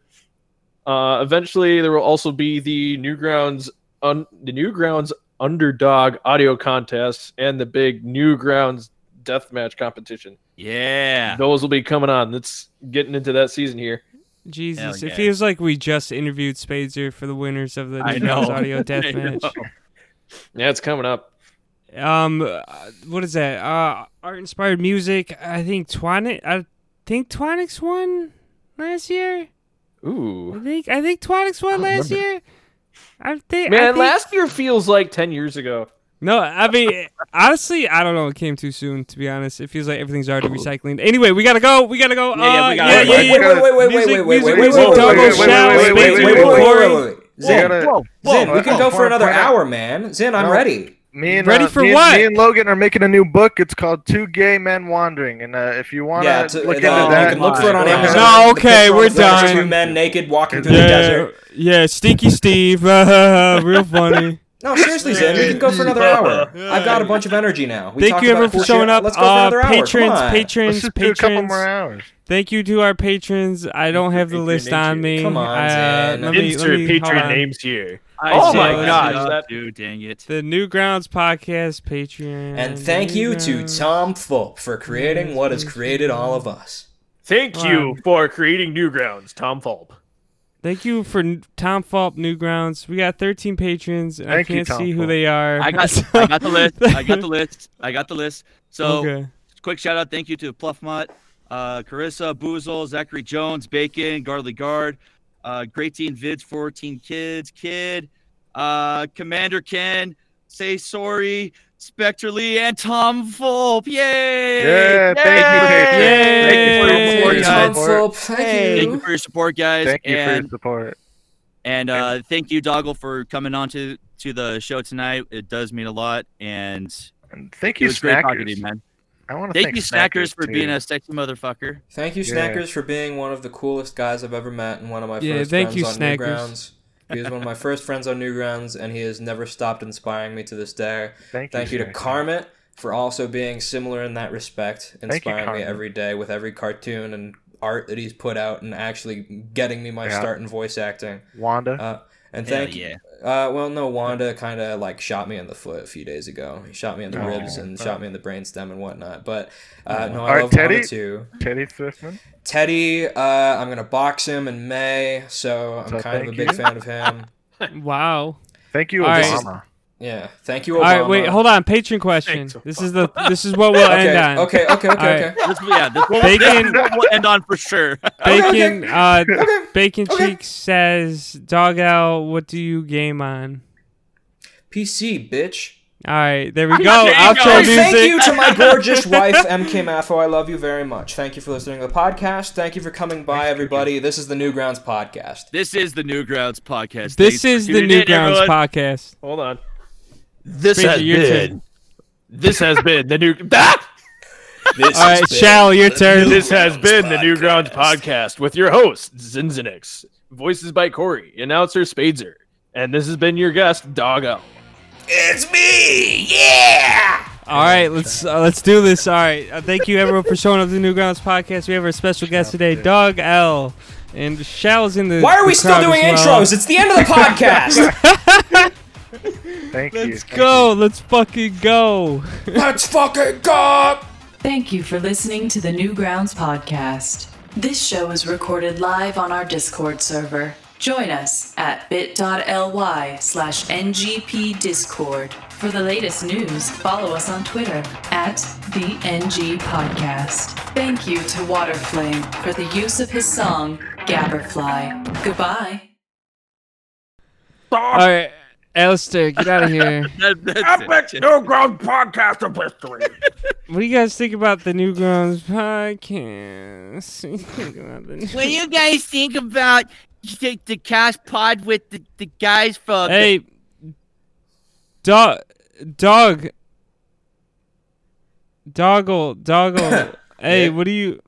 Uh, eventually, there will also be the Newgrounds un- the Newgrounds Underdog Audio Contest and the big Newgrounds Deathmatch competition. yeah Those will be coming on. That's getting into that season here. Jesus, Hell it feels like we just interviewed Spadezer for the winners of the I know. Audio I Deathmatch. Yeah, it's coming up. Um, uh, what is that? Uh, art inspired music. I think Twanix. I think Twanix won last year. Ooh, I think I think Twanix won last remember. year. I think. I man, think- last year feels like ten years ago. No, I mean honestly, I don't know. It came too soon, to be honest. It feels like everything's already recycling. Anyway, we gotta go. We gotta go. Yeah, yeah, Uh, we gotta yeah, go. yeah, Wait, yeah. wait, wait, wait, wait, Music, wait, wait, music, wait, music, wait, wait, double wait, You Zin, gotta- Zin, we can whoa, go for whoa, another whoa, whoa. hour, man. Zin, I'm No. ready. Me and Ready uh, for me, and- what? Me and Logan are making a new book. It's called Two Gay Men Wandering, and uh, if you want to Yeah, it's, look uh, into you that, can look for it on No, Amazon. No, The okay, picture on we're the front is done. Two men naked walking through the Yeah, desert. yeah, Stinky Steve, real funny. No, seriously, Zin, we can go for another hour. I've got a bunch of energy now. We Thank you everyone for showing up. Let's go for uh, another hour. Come patrons, on. patrons, let's just do a couple more hours. Thank you to our patrons. I don't have the list on me. Come on, uh, Zen. let me, let Insert me, hold on. names here. I Oh my it. gosh, that- dude dang it The Newgrounds Podcast Patreon. And thank you to Tom Fulp for creating what has created all of us. Thank you for creating Newgrounds, Tom Fulp. Thank you for N- Tom Fulp Newgrounds. We got 13 patrons, and Thank I can't Tom see who they are. I got, I got the list. I got the list. I got the list. So, okay. quick shout out, thank you to Pluffmutt, uh, Carissa, Boozle, Zachary Jones, Bacon, Gardley Guard, uh, Great Teen Vids, 14 Kids, Kid, uh, Commander Ken, Say Sorry, Spectre Lee, and Tom Fulp. Yay! Yeah, thank you. Yay! Thank you for your support, Thank Tom guys. Fulp, thank Thank you. you for your support, guys. Thank you for and, your support. And uh, thank you, dogl, for coming on to, to the show tonight. It does mean a lot. And And thank you, was great talking Snackers. you, man. I want to Thank thank you, Snackers, for too. being a sexy motherfucker. Thank you, Yeah. Snackers, for being one of the coolest guys I've ever met and one of my Yeah, first thank friends you, on Snackers. Newgrounds. He was one of my first friends on Newgrounds, and he has never stopped inspiring me to this day. Thank, Thank you to Snackers. Carmit for also being similar in that respect, you, inspiring me every day with every cartoon and art that he's put out and actually getting me my Yeah. start in voice acting. Wanda. Uh, and Hell thank yeah. Uh, well, no, Wanda kind of like shot me in the foot a few days ago. He shot me in the Oh. ribs and shot me in the brainstem and whatnot. But uh, no, I Alright, love Teddy? Wanda too. Teddy Thriftman. Teddy, uh, I'm gonna box him in May, so I'm So kind of a big you. fan of him. Wow. Thank you, All right. Obama. Yeah. Thank you, All Obama. right, wait, hold on. Patron question. Thanks, This is the this is what we'll Okay, end on. okay, okay, okay, All right. okay. This, yeah, this, Bacon- we'll end on for sure. Bacon, uh, Okay. Bacon Okay. Cheek says, "Dog Owl, what do you game on?" PC, bitch. All right, there we go. There Outro go. Music. thank you to my gorgeous wife, MK Maffo. I love you very much. Thank you for listening to the podcast. Thank you for coming by, everybody. This is the Newgrounds podcast. This is the Newgrounds podcast. This Thanks is the tuning in, Newgrounds podcast. Hold on. This Fraser, has your been. turn. This has been the new. Ah! This All right, Shal, your turn. This has been the Newgrounds podcast with your host Xinxinix, voices by Corey, announcer Spadezer, and this has been your guest Doggo. It's me! Yeah! All right, let's uh, let's do this. All right, uh, thank you everyone for showing up to the Newgrounds podcast. We have our special guest today, Dog L, and Shal's in the. Why are we the still doing well. intros? It's the end of the podcast! Thank you. Let's Thank go. Let's fucking go. Let's fucking go! Thank you for listening to the Newgrounds podcast. This show is recorded live on our Discord server. Join us at bit.ly slash ngpdiscord. For the latest news, follow us on Twitter at the NG Podcast. Thank you to Waterflame for the use of his song, Gabberfly. Goodbye. All right, Alistair, get out of here. That, that's it. Newgrounds podcast of history. What do you guys think about the Newgrounds podcast? What do you think about the What do you guys think about the, the cast pod with the, the guys from? Hey, dog, dog, dogl, dogl. hey, Yeah. what do you,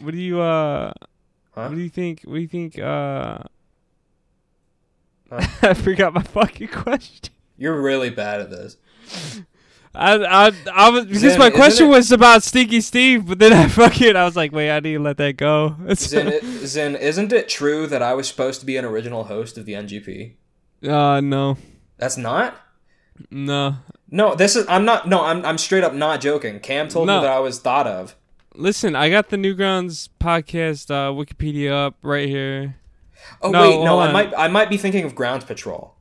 what do you, uh, Huh? what do you think? What do you think? Uh, Huh? I forgot my fucking question. You're really bad at this. I, I, I was because Zen, my question it- was about Stinky Steve, but then I fucking I was like, wait, I need to let that go. Zin, Zin, isn't it true that I was supposed to be an original host of the NGP? uh, no, That's not? no. No, this is. I'm not. No, I'm. I'm straight up not joking. Cam told No. me that I was thought of. Listen, I got the Newgrounds podcast uh, Wikipedia up right here. Oh No, wait, no, I on. might. I might be thinking of Ground Patrol.